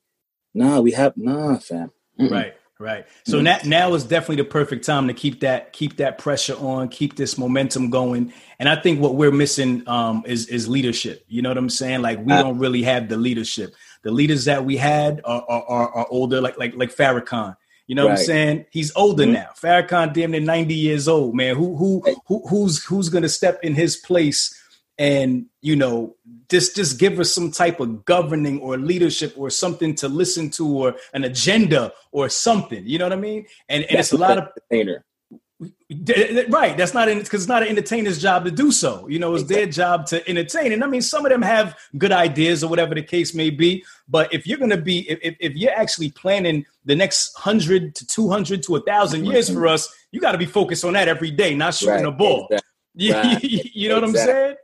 Nah, we have nah, fam. Mm-mm. Right, right. So now, now is definitely the perfect time to keep that keep that pressure on, keep this momentum going. And I think what we're missing um, is is leadership. You know what I'm saying? Like we Uh, don't really have the leadership. The leaders that we had are are, are, are older, like like like Farrakhan. You know what I'm saying? He's older Mhm. now. Farrakhan damn near 90 years old, man. Who who who who's who's gonna step in his place and you know just just give us some type of governing or leadership or something to listen to or an agenda or something you know what i mean and, and it's a lot of entertainer. right that's not because it's not an entertainer's job to do so you know it's their job to entertain and i mean some of them have good ideas or whatever the case may be but if you're going to be if, if, you're actually planning the next 100 to 200 to 1000 years for us you got to be focused on that every day not shooting Right, a ball exactly. you, Right, you know what i'm saying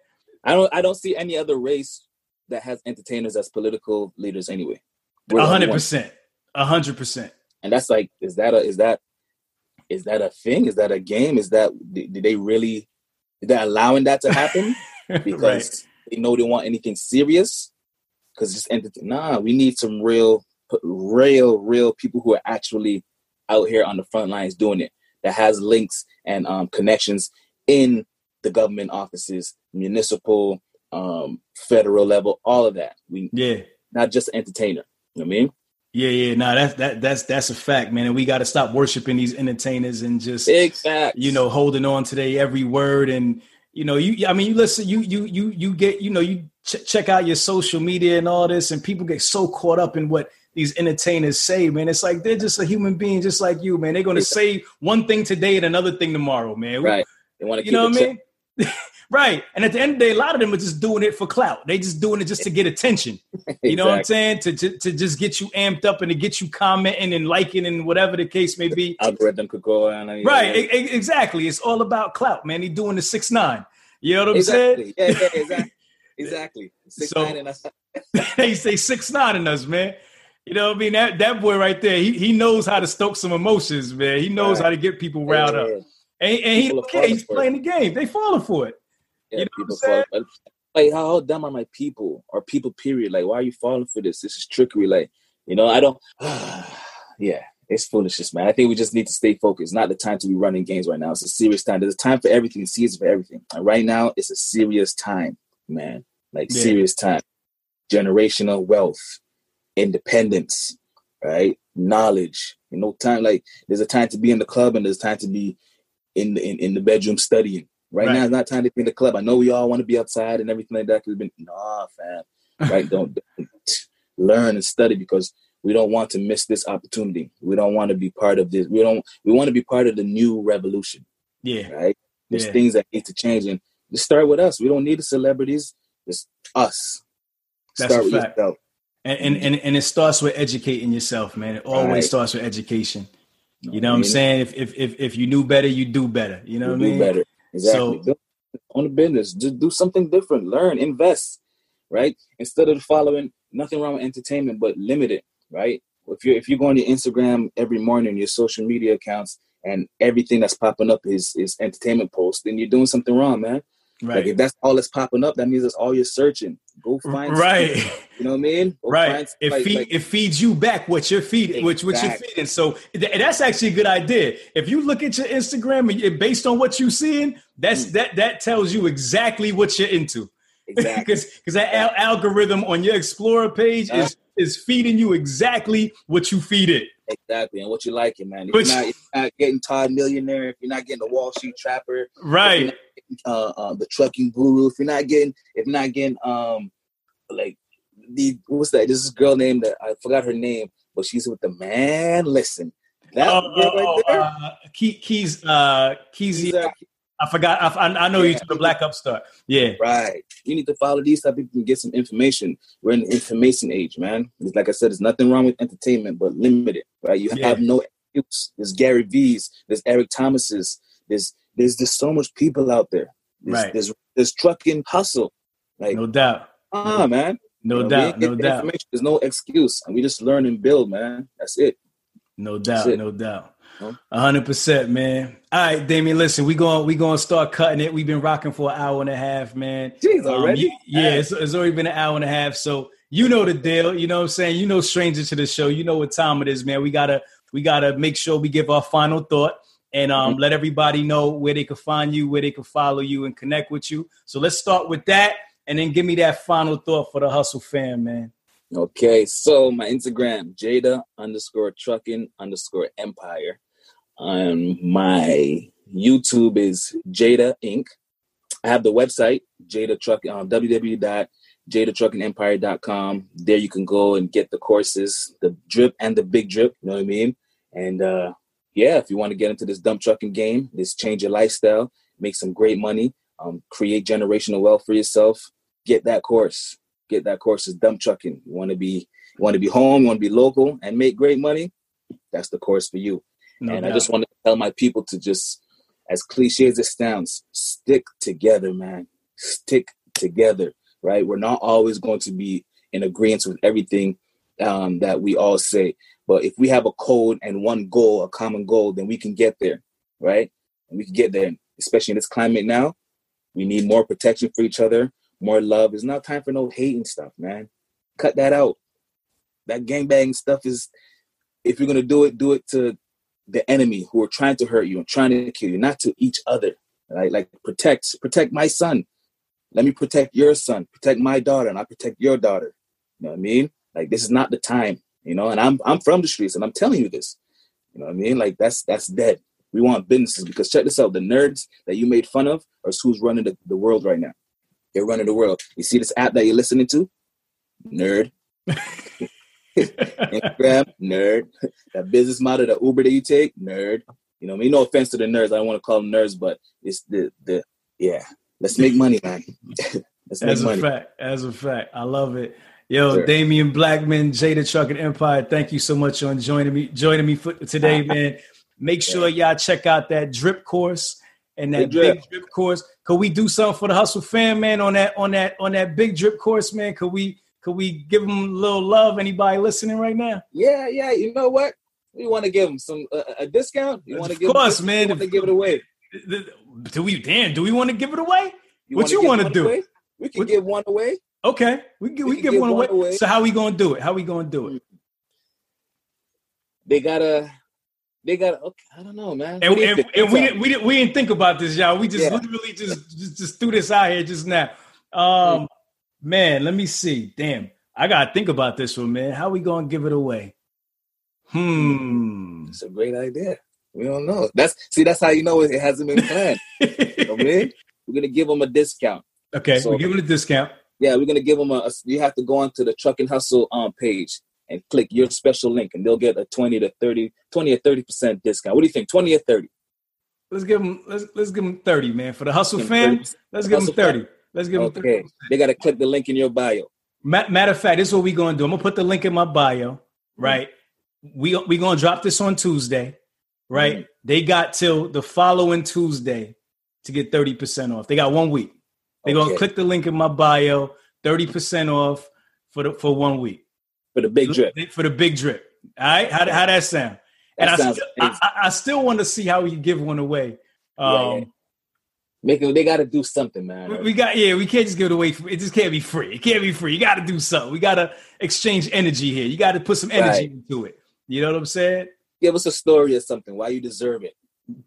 I don't I don't see any other race that has entertainers as political leaders anyway. We're A the only hundred percent. A hundred percent. And that's like, is that a is that is that a thing? Is that a game? Is that did they really that allowing that to happen because right. they know they want anything serious? Because just entertain. Nah, we need some real, real, real people who are actually out here on the front lines doing it. That has links and um, connections in the government offices, municipal, um, federal level, all of that. We Yeah. not just entertainer. You know what I mean? Yeah, yeah. No, that's that that's that's a fact, man. And we got to stop worshiping these entertainers and just facts. you know holding on to their every word and you know you i mean you listen you you you you get you know you ch- check out your social media and all this and people get so caught up in what these entertainers say man it's like they're just a human being just like you man they're going to say one thing today and another thing tomorrow man right. They want to you keep know what i mean right and at the end of the day a lot of them are just doing it for clout they just doing it just to get attention you know what i'm saying to, to to just get you amped up and to get you commenting and liking and whatever the case may be Algorithm could go on. Right, exactly. It's all about clout, man. He doing the six nine. You know what I'm Exactly. Yeah, yeah, exactly. Exactly. Six So- nine and that's saying? they say six nine in us, man. You know what I mean? That that boy right there, he, he knows how to stoke some emotions, man. He knows Right. how to get people riled up. And, and he okay, he's for it. playing the game. They falling for it. yeah, You know people what I'm fall. Like how, how dumb are my people or people? Period. Like why are you falling for this? This is trickery. Like you know, I don't. yeah, it's foolishness, man. I think we just need to stay focused. Not the time to be running games right now. It's a serious time. There's a time for everything. A season for everything. And right now, it's a serious time, man. Like Yeah. serious time. Generational wealth, independence, right? Knowledge. You know, time. Like there's a time to be in the club and there's time to be in the in, in the bedroom studying. Right, Right. now, it's not time to be in the club. I know we all want to be outside and everything like that. Cause been nah, fam. Right? don't, don't learn and study because we don't want to miss this opportunity. We don't want to be part of this. We don't. We want to be part of the new revolution. Yeah, Right? There's Yeah. things that need to change, and just start with us. We don't need the celebrities. It's us. That's start a with fact. yourself. and, and and and it starts with educating yourself, man. It always Right. starts with education. You know I what I'm saying? If if if if you knew better, you do better. You know you what I mean? do better. Exactly. So- Own a business. Just do something different. Learn. Invest. Right. Instead of following nothing wrong with entertainment, but limit it. Right. If you if you go on your Instagram every morning, your social media accounts, and everything that's popping up is is entertainment posts, then you're doing something wrong, man. Like Right. if that's all that's popping up, that means that's all you're searching. Go find Right. You know what I mean? Go right it, like- feed, like- it feeds you back what you're feeding which what you're feeding so th- that's actually a good idea if you look at your instagram and it- based on what you're seeing that's Mm. that that tells you exactly what you're into exactly. because because that al- algorithm on your explorer page is is feeding you exactly what you feed it Exactly, and what you like it, man. If you're, not, if you're, not, getting Todd Millionaire, if you're not getting the Wall Street Trapper, right? Uh, uh, the Trucking Guru. If you're not getting, if you're not getting, um, like the what's that? This is girl named that I forgot her name, but she's with the man. Listen, that oh, girl right oh, there, uh, Keys, uh, Keys, I forgot. I, I know yeah. you took the Black Upstart. Yeah. Right. You need to follow these so people can get some information. We're in the information age, man. It's like I said, there's nothing wrong with entertainment, but limited, right? You yeah. have no excuse. There's Gary V's, there's Eric Thomas's, there's there's just so much people out there. There's, right. There's there's Truck and Hustle. Like no doubt. Ah, man. No you know, doubt. No doubt. There's no excuse. And we just learn and build, man. That's it. No doubt. No doubt hundred percent, man. All right, Damien. Listen, we going we going to start cutting it. We've been rocking for an hour and a half, man. Jeez, um, already? Um, yeah, it's, it's, already been an hour and a half. So you know the deal. You know what I'm saying. You know, stranger to the show. You know what time it is, man. We gotta we gotta make sure we give our final thought and um, mm-hmm. let everybody know where they can find you, where they can follow you, and connect with you. So let's start with that, and then give me that final thought for the hustle fan, man. Okay, so my Instagram, Jada underscore trucking underscore empire. Um, my YouTube is Jada Inc. I have the website, Jada Truck, um, www.jadatruckingempire.com. There you can go and get the courses, the drip and the big drip. You know what I mean? And uh, yeah, if you want to get into this dump trucking game, this change your lifestyle, make some great money, um, create generational wealth for yourself, get that course. Get that course is dump trucking. You want to be you want to be home, you want to be local and make great money. That's the course for you. No and doubt. I just want to tell my people to just, as cliche as it sounds, stick together, man. Stick together, right? We're not always going to be in agreement with everything um, that we all say. But if we have a code and one goal, a common goal, then we can get there, right? And we can get there, especially in this climate now. We need more protection for each other, more love. It's not time for no hating stuff, man. Cut that out. That gangbang stuff is, if you're gonna do it, do it to the enemy who are trying to hurt you and trying to kill you, not to each other. Right? Like protect, protect my son. Let me protect your son, protect my daughter, and I protect your daughter. You know what I mean? Like this is not the time, you know, and I'm I'm from the streets and I'm telling you this. You know what I mean? Like that's that's dead. We want businesses because check this out, the nerds that you made fun of are who's running the, the world right now. They're running the world. You see this app that you're listening to? Nerd. Instagram, nerd. That business model, the Uber that you take, nerd. You know, I mean, no offense to the nerds. I don't want to call them nerds, but it's the the yeah. Let's make money, man. Let's make money. As a money. fact, as a fact, I love it. Yo, sure. Damien Blackman, Jada Trucking Empire. Thank you so much on joining me, joining me for today, man. Make sure y'all check out that drip course and that big drip. big drip course. Could we do something for the hustle fan, man, on that on that on that big drip course, man? Could we could we give them a little love? Anybody listening right now? Yeah, yeah. You know what? We want to give them some uh, a discount. You want to give? Of course, man. Want to give it away? Do we? Damn. Do we want to give it away? You what you want to do? Away? We can what? give one away. Okay, we, we, we can give, one, away. away. So how we gonna do it? How we gonna do it? They gotta they gotta. okay, I don't know, man. And, and, and we didn't we didn't we didn't think about this, y'all. We just yeah. literally just, just just threw this out here just now. Um man, let me see. Damn. I gotta think about this one, man. How we gonna give it away? Hmm. It's a great idea. We don't know. That's see, that's how you know it hasn't been planned. know We're gonna give them a discount. Okay, so, we're giving a discount. Yeah, we're gonna give them a, a. You have to go onto the Truck and Hustle um page and click your special link, and they'll get a twenty to 30, 20 or thirty percent discount. What do you think? Twenty or thirty? Let's give them. Let's let's give them thirty, man. For the Hustle fam, let's give them thirty. Let's give them. Okay, 30%. they gotta click the link in your bio. Matter of fact, this is what we're gonna do. I'm gonna put the link in my bio, mm-hmm. right? Mm-hmm. We we gonna drop this on Tuesday, right? Mm-hmm. They got till the following Tuesday to get 30% off. They got one week. They're okay. gonna click the link in my bio, 30% off for the for one week. For the big drip. For the big drip. All right. How, how that sound? That and I still, I, I, still want to see how we give one away. Um, yeah, yeah. Make it, they got to do something, man. We, we got yeah. We can't just give it away. it just can't be free. It can't be free. You got to do something. We got to exchange energy here. You got to put some energy right. into it. You know what I'm saying? Give us a story or something. Why you deserve it?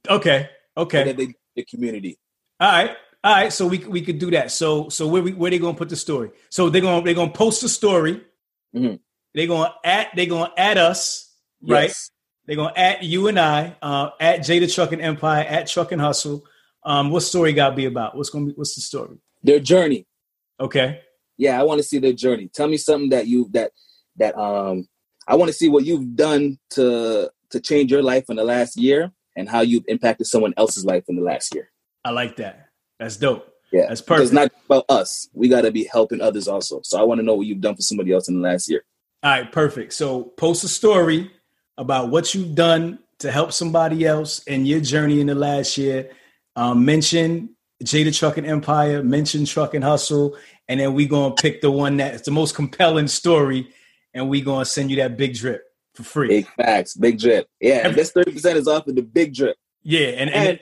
Okay. Okay. The community. All right. All right. So we we could do that. So so where we where they gonna put the story? So they're gonna they're gonna post the story. Mm-hmm. They're gonna add they're gonna add us right? They're gonna add you and I, uh, at Jada Trucking Empire, at Truck and Hustle. Um, what story got to be about? What's gonna be? What's the story? Their journey. Okay. Yeah, I want to see their journey. Tell me something that you that that um I want to see what you've done to to change your life in the last year and how you've impacted someone else's life in the last year. I like that. That's dope. Yeah, that's perfect. It's not about us. We got to be helping others also. So I want to know what you've done for somebody else in the last year. All right, perfect. So post a story about what you've done to help somebody else in your journey in the last year. Um, mention Jada Trucking Empire, mention Truck and Hustle, and then we gonna pick the one that's the most compelling story, and we gonna send you that big drip for free. Big facts, big drip. Yeah, this thirty percent is off of the big drip. Yeah, and, and, and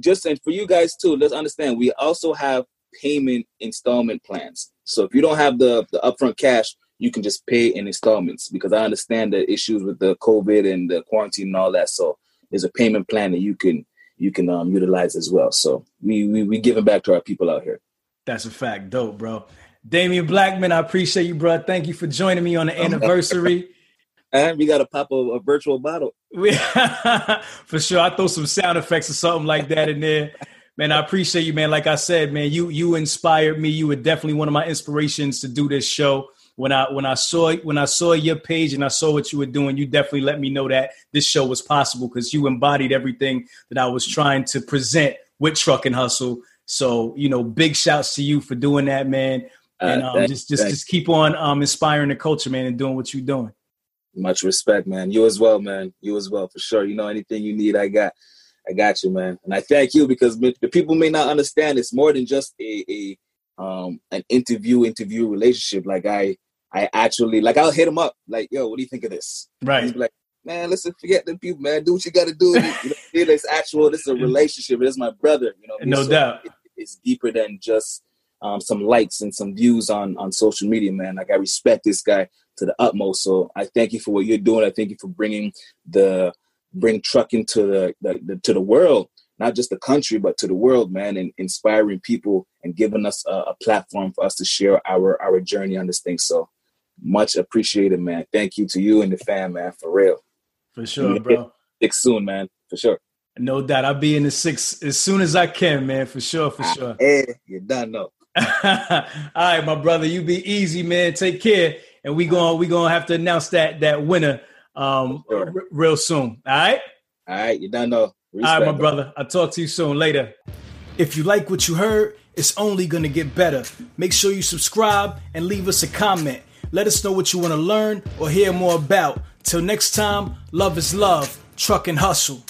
just and for you guys too, let's understand we also have payment installment plans. So if you don't have the the upfront cash, you can just pay in installments because I understand the issues with the COVID and the quarantine and all that. So there's a payment plan that you can you can um, utilize as well. So we we we giving back to our people out here. That's a fact, dope, bro. Damian Blackman, I appreciate you, bro. Thank you for joining me on the anniversary. and we got to pop a, a virtual bottle. for sure. I throw some sound effects or something like that in there. Man, I appreciate you, man. Like I said, man, you you inspired me. You were definitely one of my inspirations to do this show when I when I saw when I saw your page and I saw what you were doing, you definitely let me know that this show was possible because you embodied everything that I was trying to present with Truck and Hustle. So you know, big shouts to you for doing that, man. Uh, and um, just just just keep on um, inspiring the culture, man, and doing what you're doing. Much respect, man. You as well, man. You as well, for sure. You know, anything you need, I got. I got you, man. And I thank you because the people may not understand it's more than just a, a um an interview interview relationship. Like I I actually like I'll hit him up like, yo, what do you think of this? Right. He's like, man, listen, forget the people, man. Do what you got to do. you know, it's actual. This is a relationship. It is my brother. You know, no so doubt. It, it's deeper than just um, some likes and some views on on social media, man. Like I respect this guy to the utmost. So I thank you for what you're doing. I thank you for bringing the bring trucking to the, the, the to the world not just the country but to the world man and inspiring people and giving us a, a, platform for us to share our our journey on this thing. So much appreciated man. Thank you to you and the fam man for real. For sure bro. six soon man for sure. No doubt. I'll be in the six as soon as i can man for sure for ah, sure. hey you're done though all right my brother you be easy man. Take care and we going we gonna have to announce that that winner um sure. r- real soon all right all right you done though Respect, All right, my brother. I'll talk to you soon. Later. If you like what you heard, it's only going to get better. Make sure you subscribe and leave us a comment. Let us know what you want to learn or hear more about. Till next time, love is love, truck and hustle.